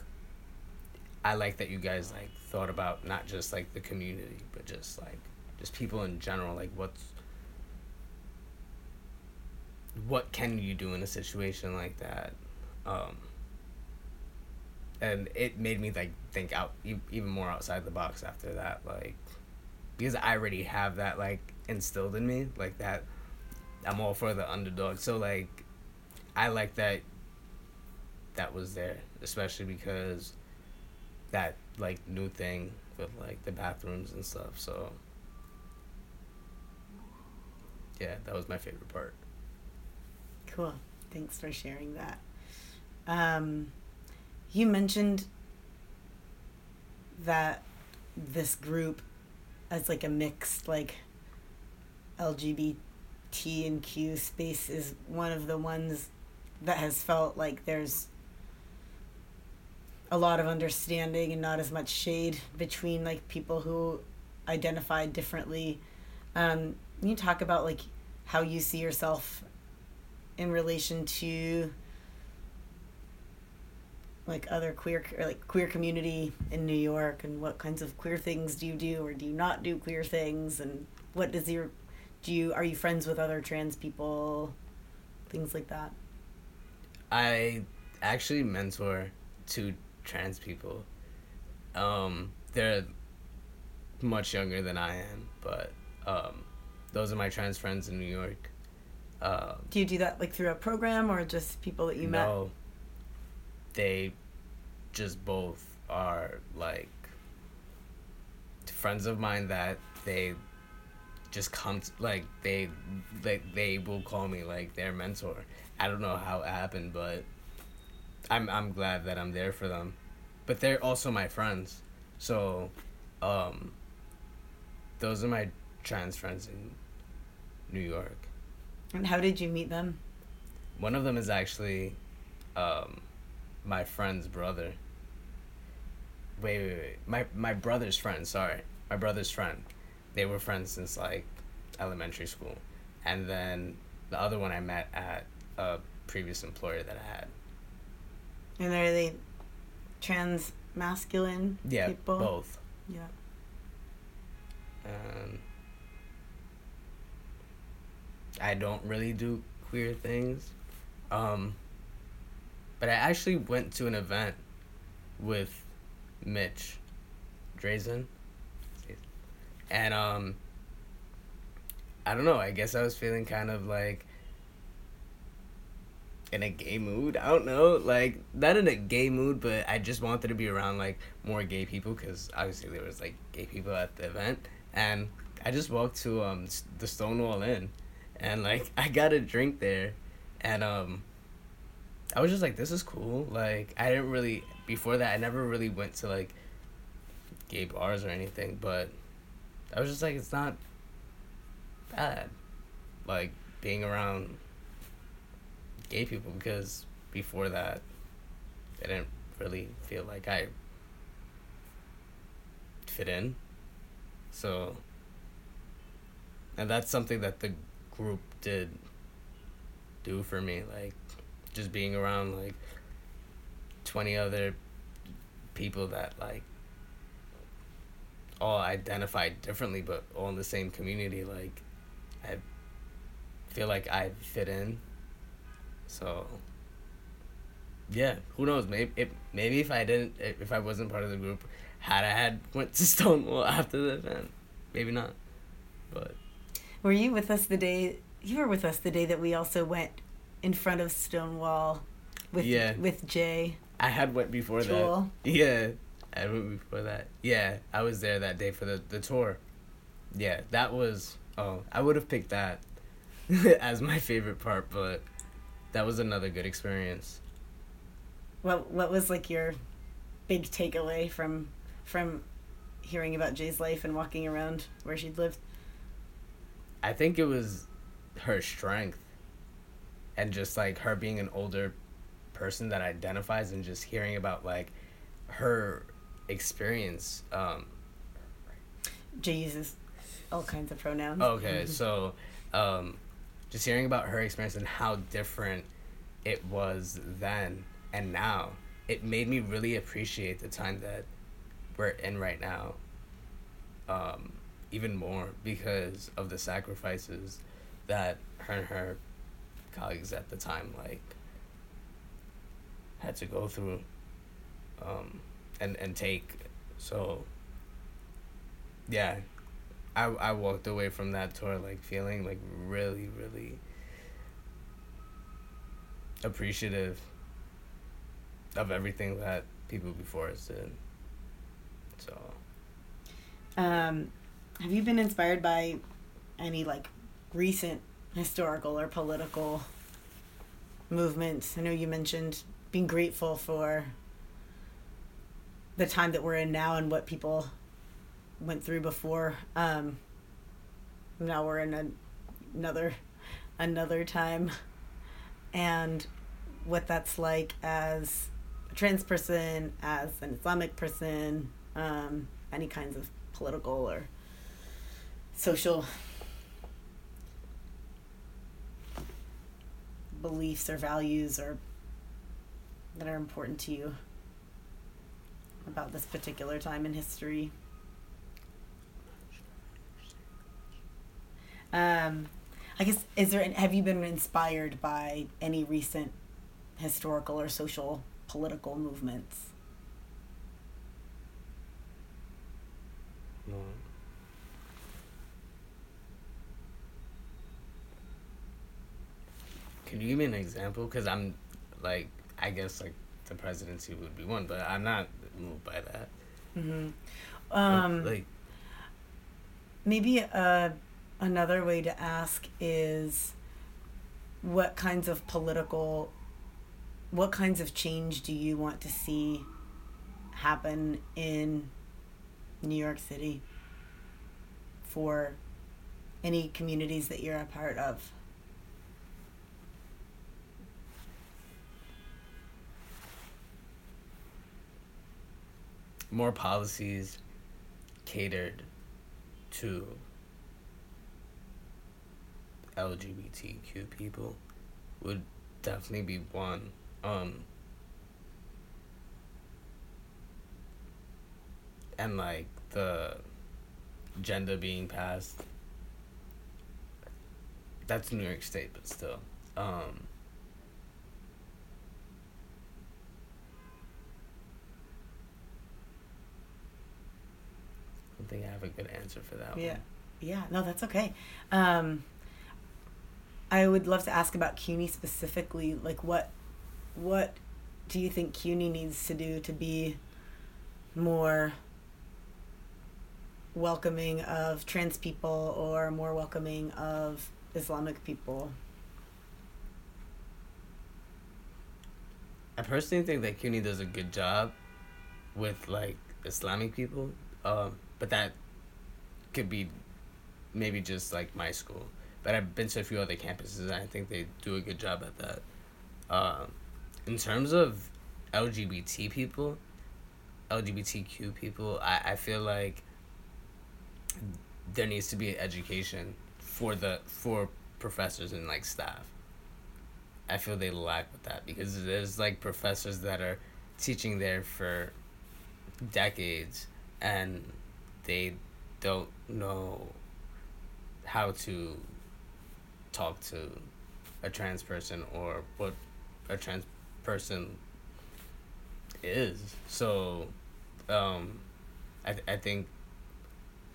I like that you guys like thought about not just like the community, but just like just people in general. Like what's what can you do in a situation like that? Um, and it made me like think out even more outside the box after that, like because I already have that like instilled in me, like that. I'm all for the underdog, so like I like that. That was there, especially because that like new thing with like the bathrooms and stuff. So yeah, that was my favorite part. Cool. Thanks for sharing that. Um, you mentioned that this group as like a mixed like LGBT and Q space is one of the ones that has felt like there's a lot of understanding and not as much shade between like people who identify differently. Um, you talk about like how you see yourself in relation to like other queer or like queer community in New York and what kinds of queer things do you do or do you not do queer things and what does your do you are you friends with other trans people things like that I actually mentor two trans people. Um, they're much younger than I am, but um, those are my trans friends in New York. Uh, do you do that like through a program or just people that you met no, they just both are like friends of mine that they just come t like they they they will call me like their mentor. I don't know how it happened, but I'm I'm glad that I'm there for them. But they're also my friends. So um those are my trans friends in New York. and how did you meet them One of them is actually um, my friend's brother. Wait, wait, wait. My my brother's friend. Sorry, my brother's friend. They were friends since like elementary school, and then the other one I met at a previous employer that I had. and are they trans masculine Yeah, people both. yeah Um, I don't really do queer things. Um, but I actually went to an event with Mitch Drazen. And um I don't know, I guess I was feeling kind of like in a gay mood. I don't know, like not in a gay mood, but I just wanted to be around like more gay people because obviously there was like gay people at the event, and I just walked to um the Stonewall Inn, and like I got a drink there, and um I was just like this is cool. Like I didn't really before that I never really went to like gay bars or anything, but I was just like it's not bad, like being around gay people because before that I didn't really feel like I fit in. So and that's something that the group did do for me like just being around like 20 other people that like all identified differently but all in the same community like I feel like I fit in. So yeah who knows? Maybe if maybe if I didn't if I wasn't part of the group had I had went to Stonewall after the event maybe not. But Were you with us the day you were with us the day that we also went in front of Stonewall with Yeah. with Jay? I had went before that. Yeah, I went before that. Yeah, I was there that day for the the tour. Yeah, that was. Oh, I would have picked that as my favorite part, but that was another good experience. What what was like your big takeaway from from hearing about Jay's life and walking around where she'd lived? I think it was her strength and just like her being an older person that identifies and just hearing about like her experience um uses all kinds of pronouns. okay so um just hearing about her experience and how different it was then and now it made me really appreciate the time that we're in right now um even more because of the sacrifices that her and her colleagues at the time like had to go through um and and take so yeah. I i walked away from that tour like feeling like really really appreciative of everything that people before us did so. Um, have you been inspired by any like recent historical or political movements? I know you mentioned being grateful for the time that we're in now and what people went through before. Um, now we're in a, another another time, and what that's like as a trans person, as an Islamic person, um, any kinds of political or social beliefs or values or that are important to you about this particular time in history. Um, I guess is there have you been inspired by any recent historical or social political movements? no. Can you give me an example? Because I'm like, I guess like the presidency would be one, but I'm not moved by that. Mm-hmm. Um, like, maybe uh, another way to ask is what kinds of political what kinds of change do you want to see happen in New York City for any communities that you're a part of? More policies catered to LGBTQ people would definitely be one. Um, and like the GENDA being passed. That's New York State, but still. Um, think I have a good answer for that Yeah. one. Yeah, no, that's okay. Um, I would love to ask about CUNY specifically. Like, what, what do you think CUNY needs to do to be more welcoming of trans people or more welcoming of Islamic people? I personally think that CUNY does a good job with like Islamic people, um, but that could be maybe just like my school. But I've been to a few other campuses, and I think they do a good job at that. Um, in terms of LGBT people, LGBTQ people, I, I feel like there needs to be education for the for professors and like staff. I feel they lack with that because there's like professors that are teaching there for decades and they don't know how to talk to a trans person or what a trans person is. So um I th- I think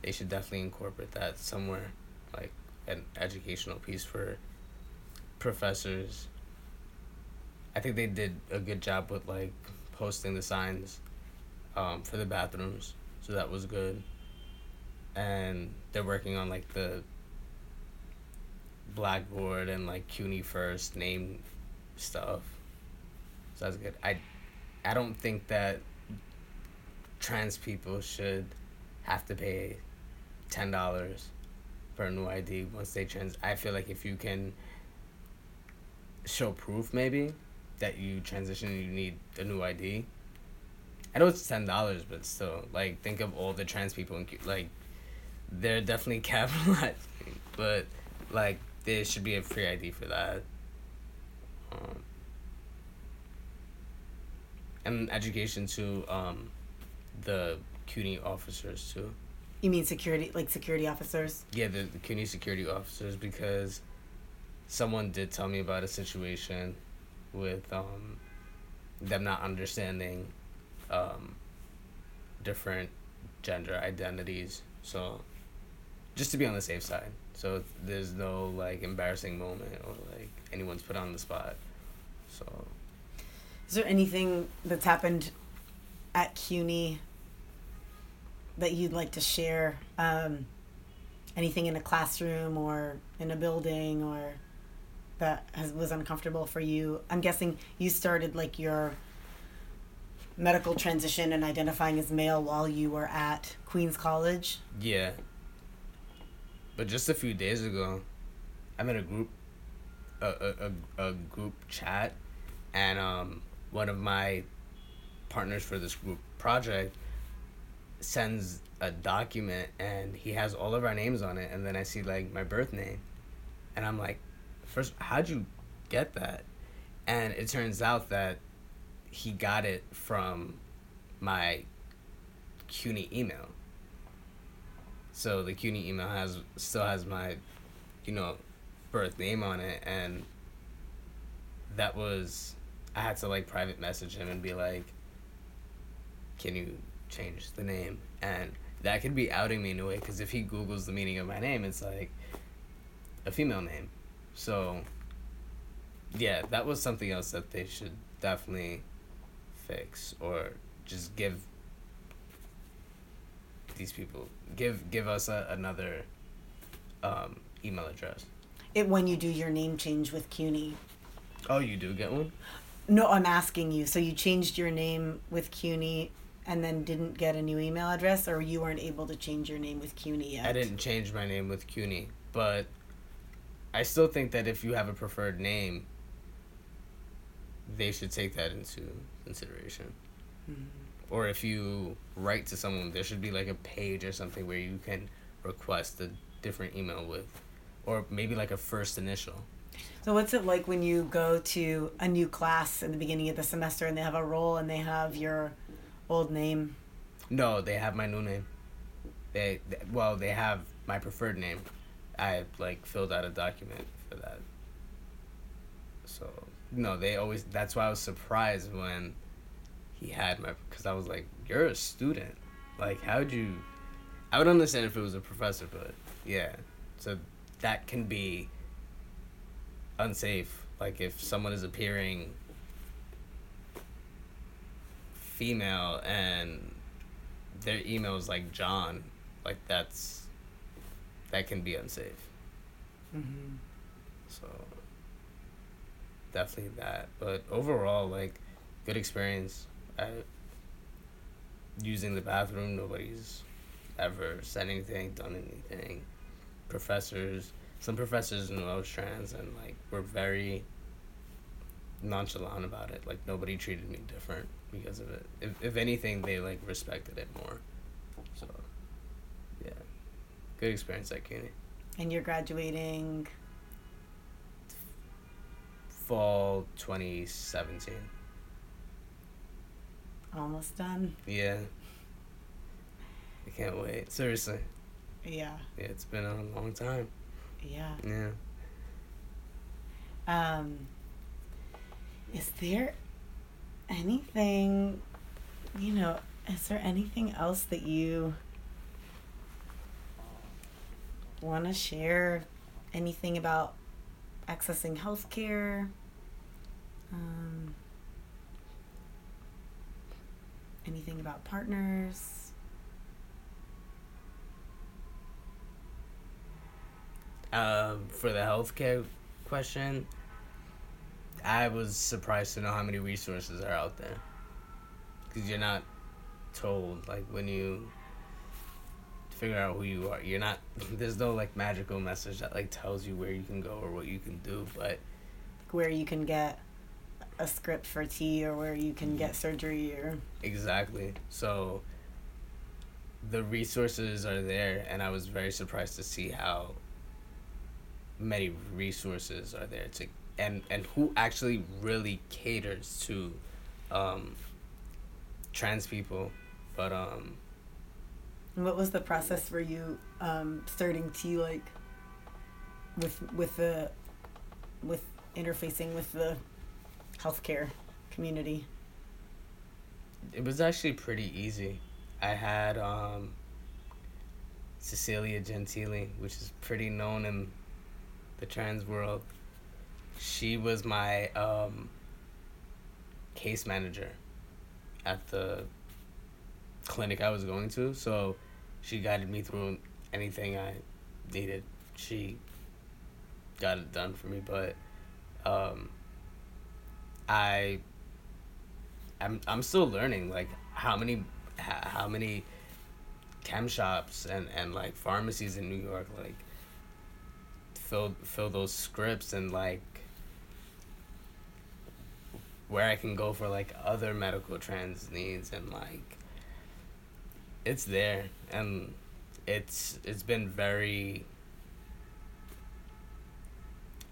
they should definitely incorporate that somewhere like an educational piece for professors I think they did a good job with like posting the signs um, for the bathrooms, so that was good. And they're working on like the blackboard and like CUNYfirst name stuff. So that's good. I I don't think that trans people should have to pay ten dollars for a new ID once they trans. I feel like if you can show proof, maybe that you transition, you need a new ID. I know it's ten dollars, but still, like, think of all the trans people in like, they're definitely capitalizing, but like, there should be a free ID for that. Um, and education to um, the CUNY officers too. You mean security, like security officers? Yeah, the, the CUNY security officers because someone did tell me about a situation with um, them not understanding um, different gender identities. So just to be on the safe side. So there's no like embarrassing moment or like anyone's put on the spot. So Is there anything that's happened at CUNY that you'd like to share? Um, anything in a classroom or in a building or that has, was uncomfortable for you? I'm guessing you started like your medical transition and identifying as male while you were at Queens College. Yeah. But just a few days ago, I'm in a group, a a, a, a group chat, and um, one of my partners for this group project sends a document, and he has all of our names on it, and then I see like my birth name, and I'm like, first, how'd you get that? And it turns out that he got it from my CUNY email. So the CUNY email has still has my, you know, birth name on it, and that was I had to like private message him and be like, "Can you change the name?" And that could be outing me in a way because if he googles the meaning of my name, it's like a female name. So yeah, that was something else that they should definitely fix or just give these people give give us a, another um, email address. It when you do your name change with CUNY. Oh, you do get one? No, I'm asking you. So you changed your name with CUNY and then didn't get a new email address, or you weren't able to change your name with CUNY yet? I didn't change my name with CUNY, but I still think that if you have a preferred name, they should take that into consideration. Mhm. Or if you write to someone, there should be like a page or something where you can request a different email with, or maybe like a first initial. So what's it like when you go to a new class in the beginning of the semester and they have a roll and they have your old name? No, they have my new name. They, they well, they have my preferred name. I like filled out a document for that. So no, they always. That's why I was surprised when he had my because I was like, "You're a student. Like, how'd you?" I would understand if it was a professor, but yeah. So that can be unsafe. Like if someone is appearing female and their email is like John, like that's that can be unsafe. Mm-hmm. So definitely that. But overall, like good experience. I using the bathroom. Nobody's ever said anything, done anything. Professors, some professors knew I was trans, and like were very nonchalant about it. Like nobody treated me different because of it. If if anything, they like respected it more. So yeah, good experience at CUNY. And you're graduating. Fall 2017. Almost done. Yeah. I can't wait. Seriously. Yeah. Yeah, it's been a long time. Yeah. Yeah. Um, is there anything, you know, is there anything else that you want to share? Anything about accessing healthcare? Um, anything about partners? Um, for the healthcare question, I was surprised to know how many resources are out there. Because you're not told, like, when you figure out who you are. You're not. There's no like magical message that like tells you where you can go or what you can do, but where you can get a script for T or where you can get surgery or exactly. So the resources are there, and I was very surprised to see how many resources are there to and and who actually really caters to um, trans people. But um, what was the process for you um, starting to like with with the with interfacing with the healthcare community? It was actually pretty easy. I had um, Cecilia Gentili, which is pretty known in the trans world. She was my um, case manager at the clinic I was going to. So she guided me through anything I needed. She got it done for me, but um, I I'm I'm still learning like how many how many chem shops and and like pharmacies in New York like fill fill those scripts and like where I can go for like other medical trans needs and like it's there. And it's it's been very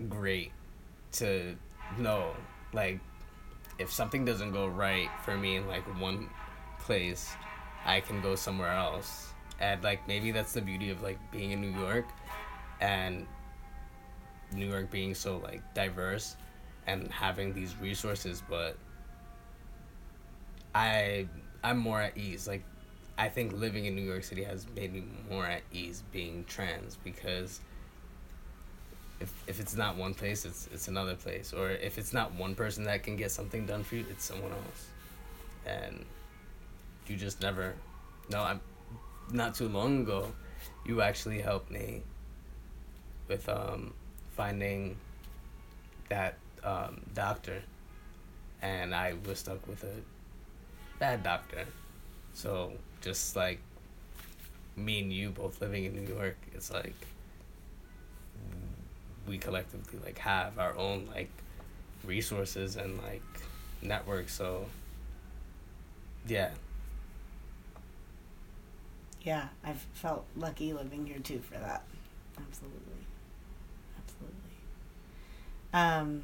great to know like if something doesn't go right for me in like one place i can go somewhere else. And like maybe that's the beauty of like being in new york and new york being so like diverse and having these resources but i i'm more at ease. Like i think living in new york city has made me more at ease being trans because if, if it's not one place it's it's another place. Or if it's not one person that can get something done for you it's someone else. And you just never no i'm not too long ago you actually helped me with um finding that um, doctor, and I was stuck with a bad doctor. So just like me and you both living in New York, it's like we collectively like have our own like resources and like networks. So yeah. Yeah, I've felt lucky living here too for that. Absolutely. Absolutely. Um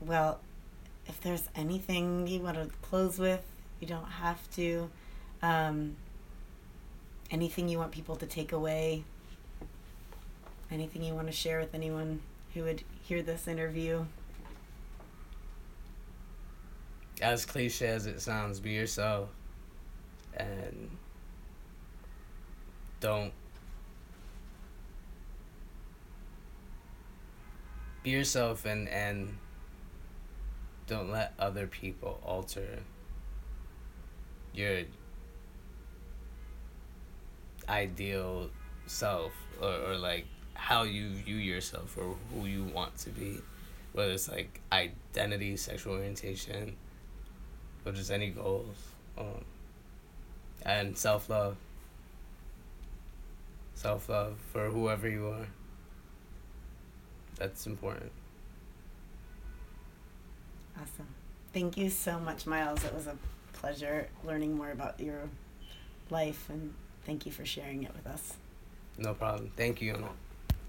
well, if there's anything you want to close with, you don't have to. Um, anything you want people to take away? Anything you want to share with anyone who would hear this interview? As cliche as it sounds, be yourself and don't be yourself and and don't let other people alter your ideal self or, or like how you view yourself or who you want to be whether it's like identity sexual orientation or just any goals um, and self-love self-love for whoever you are that's important Awesome. Thank you so much, Miles. It was a pleasure learning more about your life, and thank you for sharing it with us. No problem. Thank you.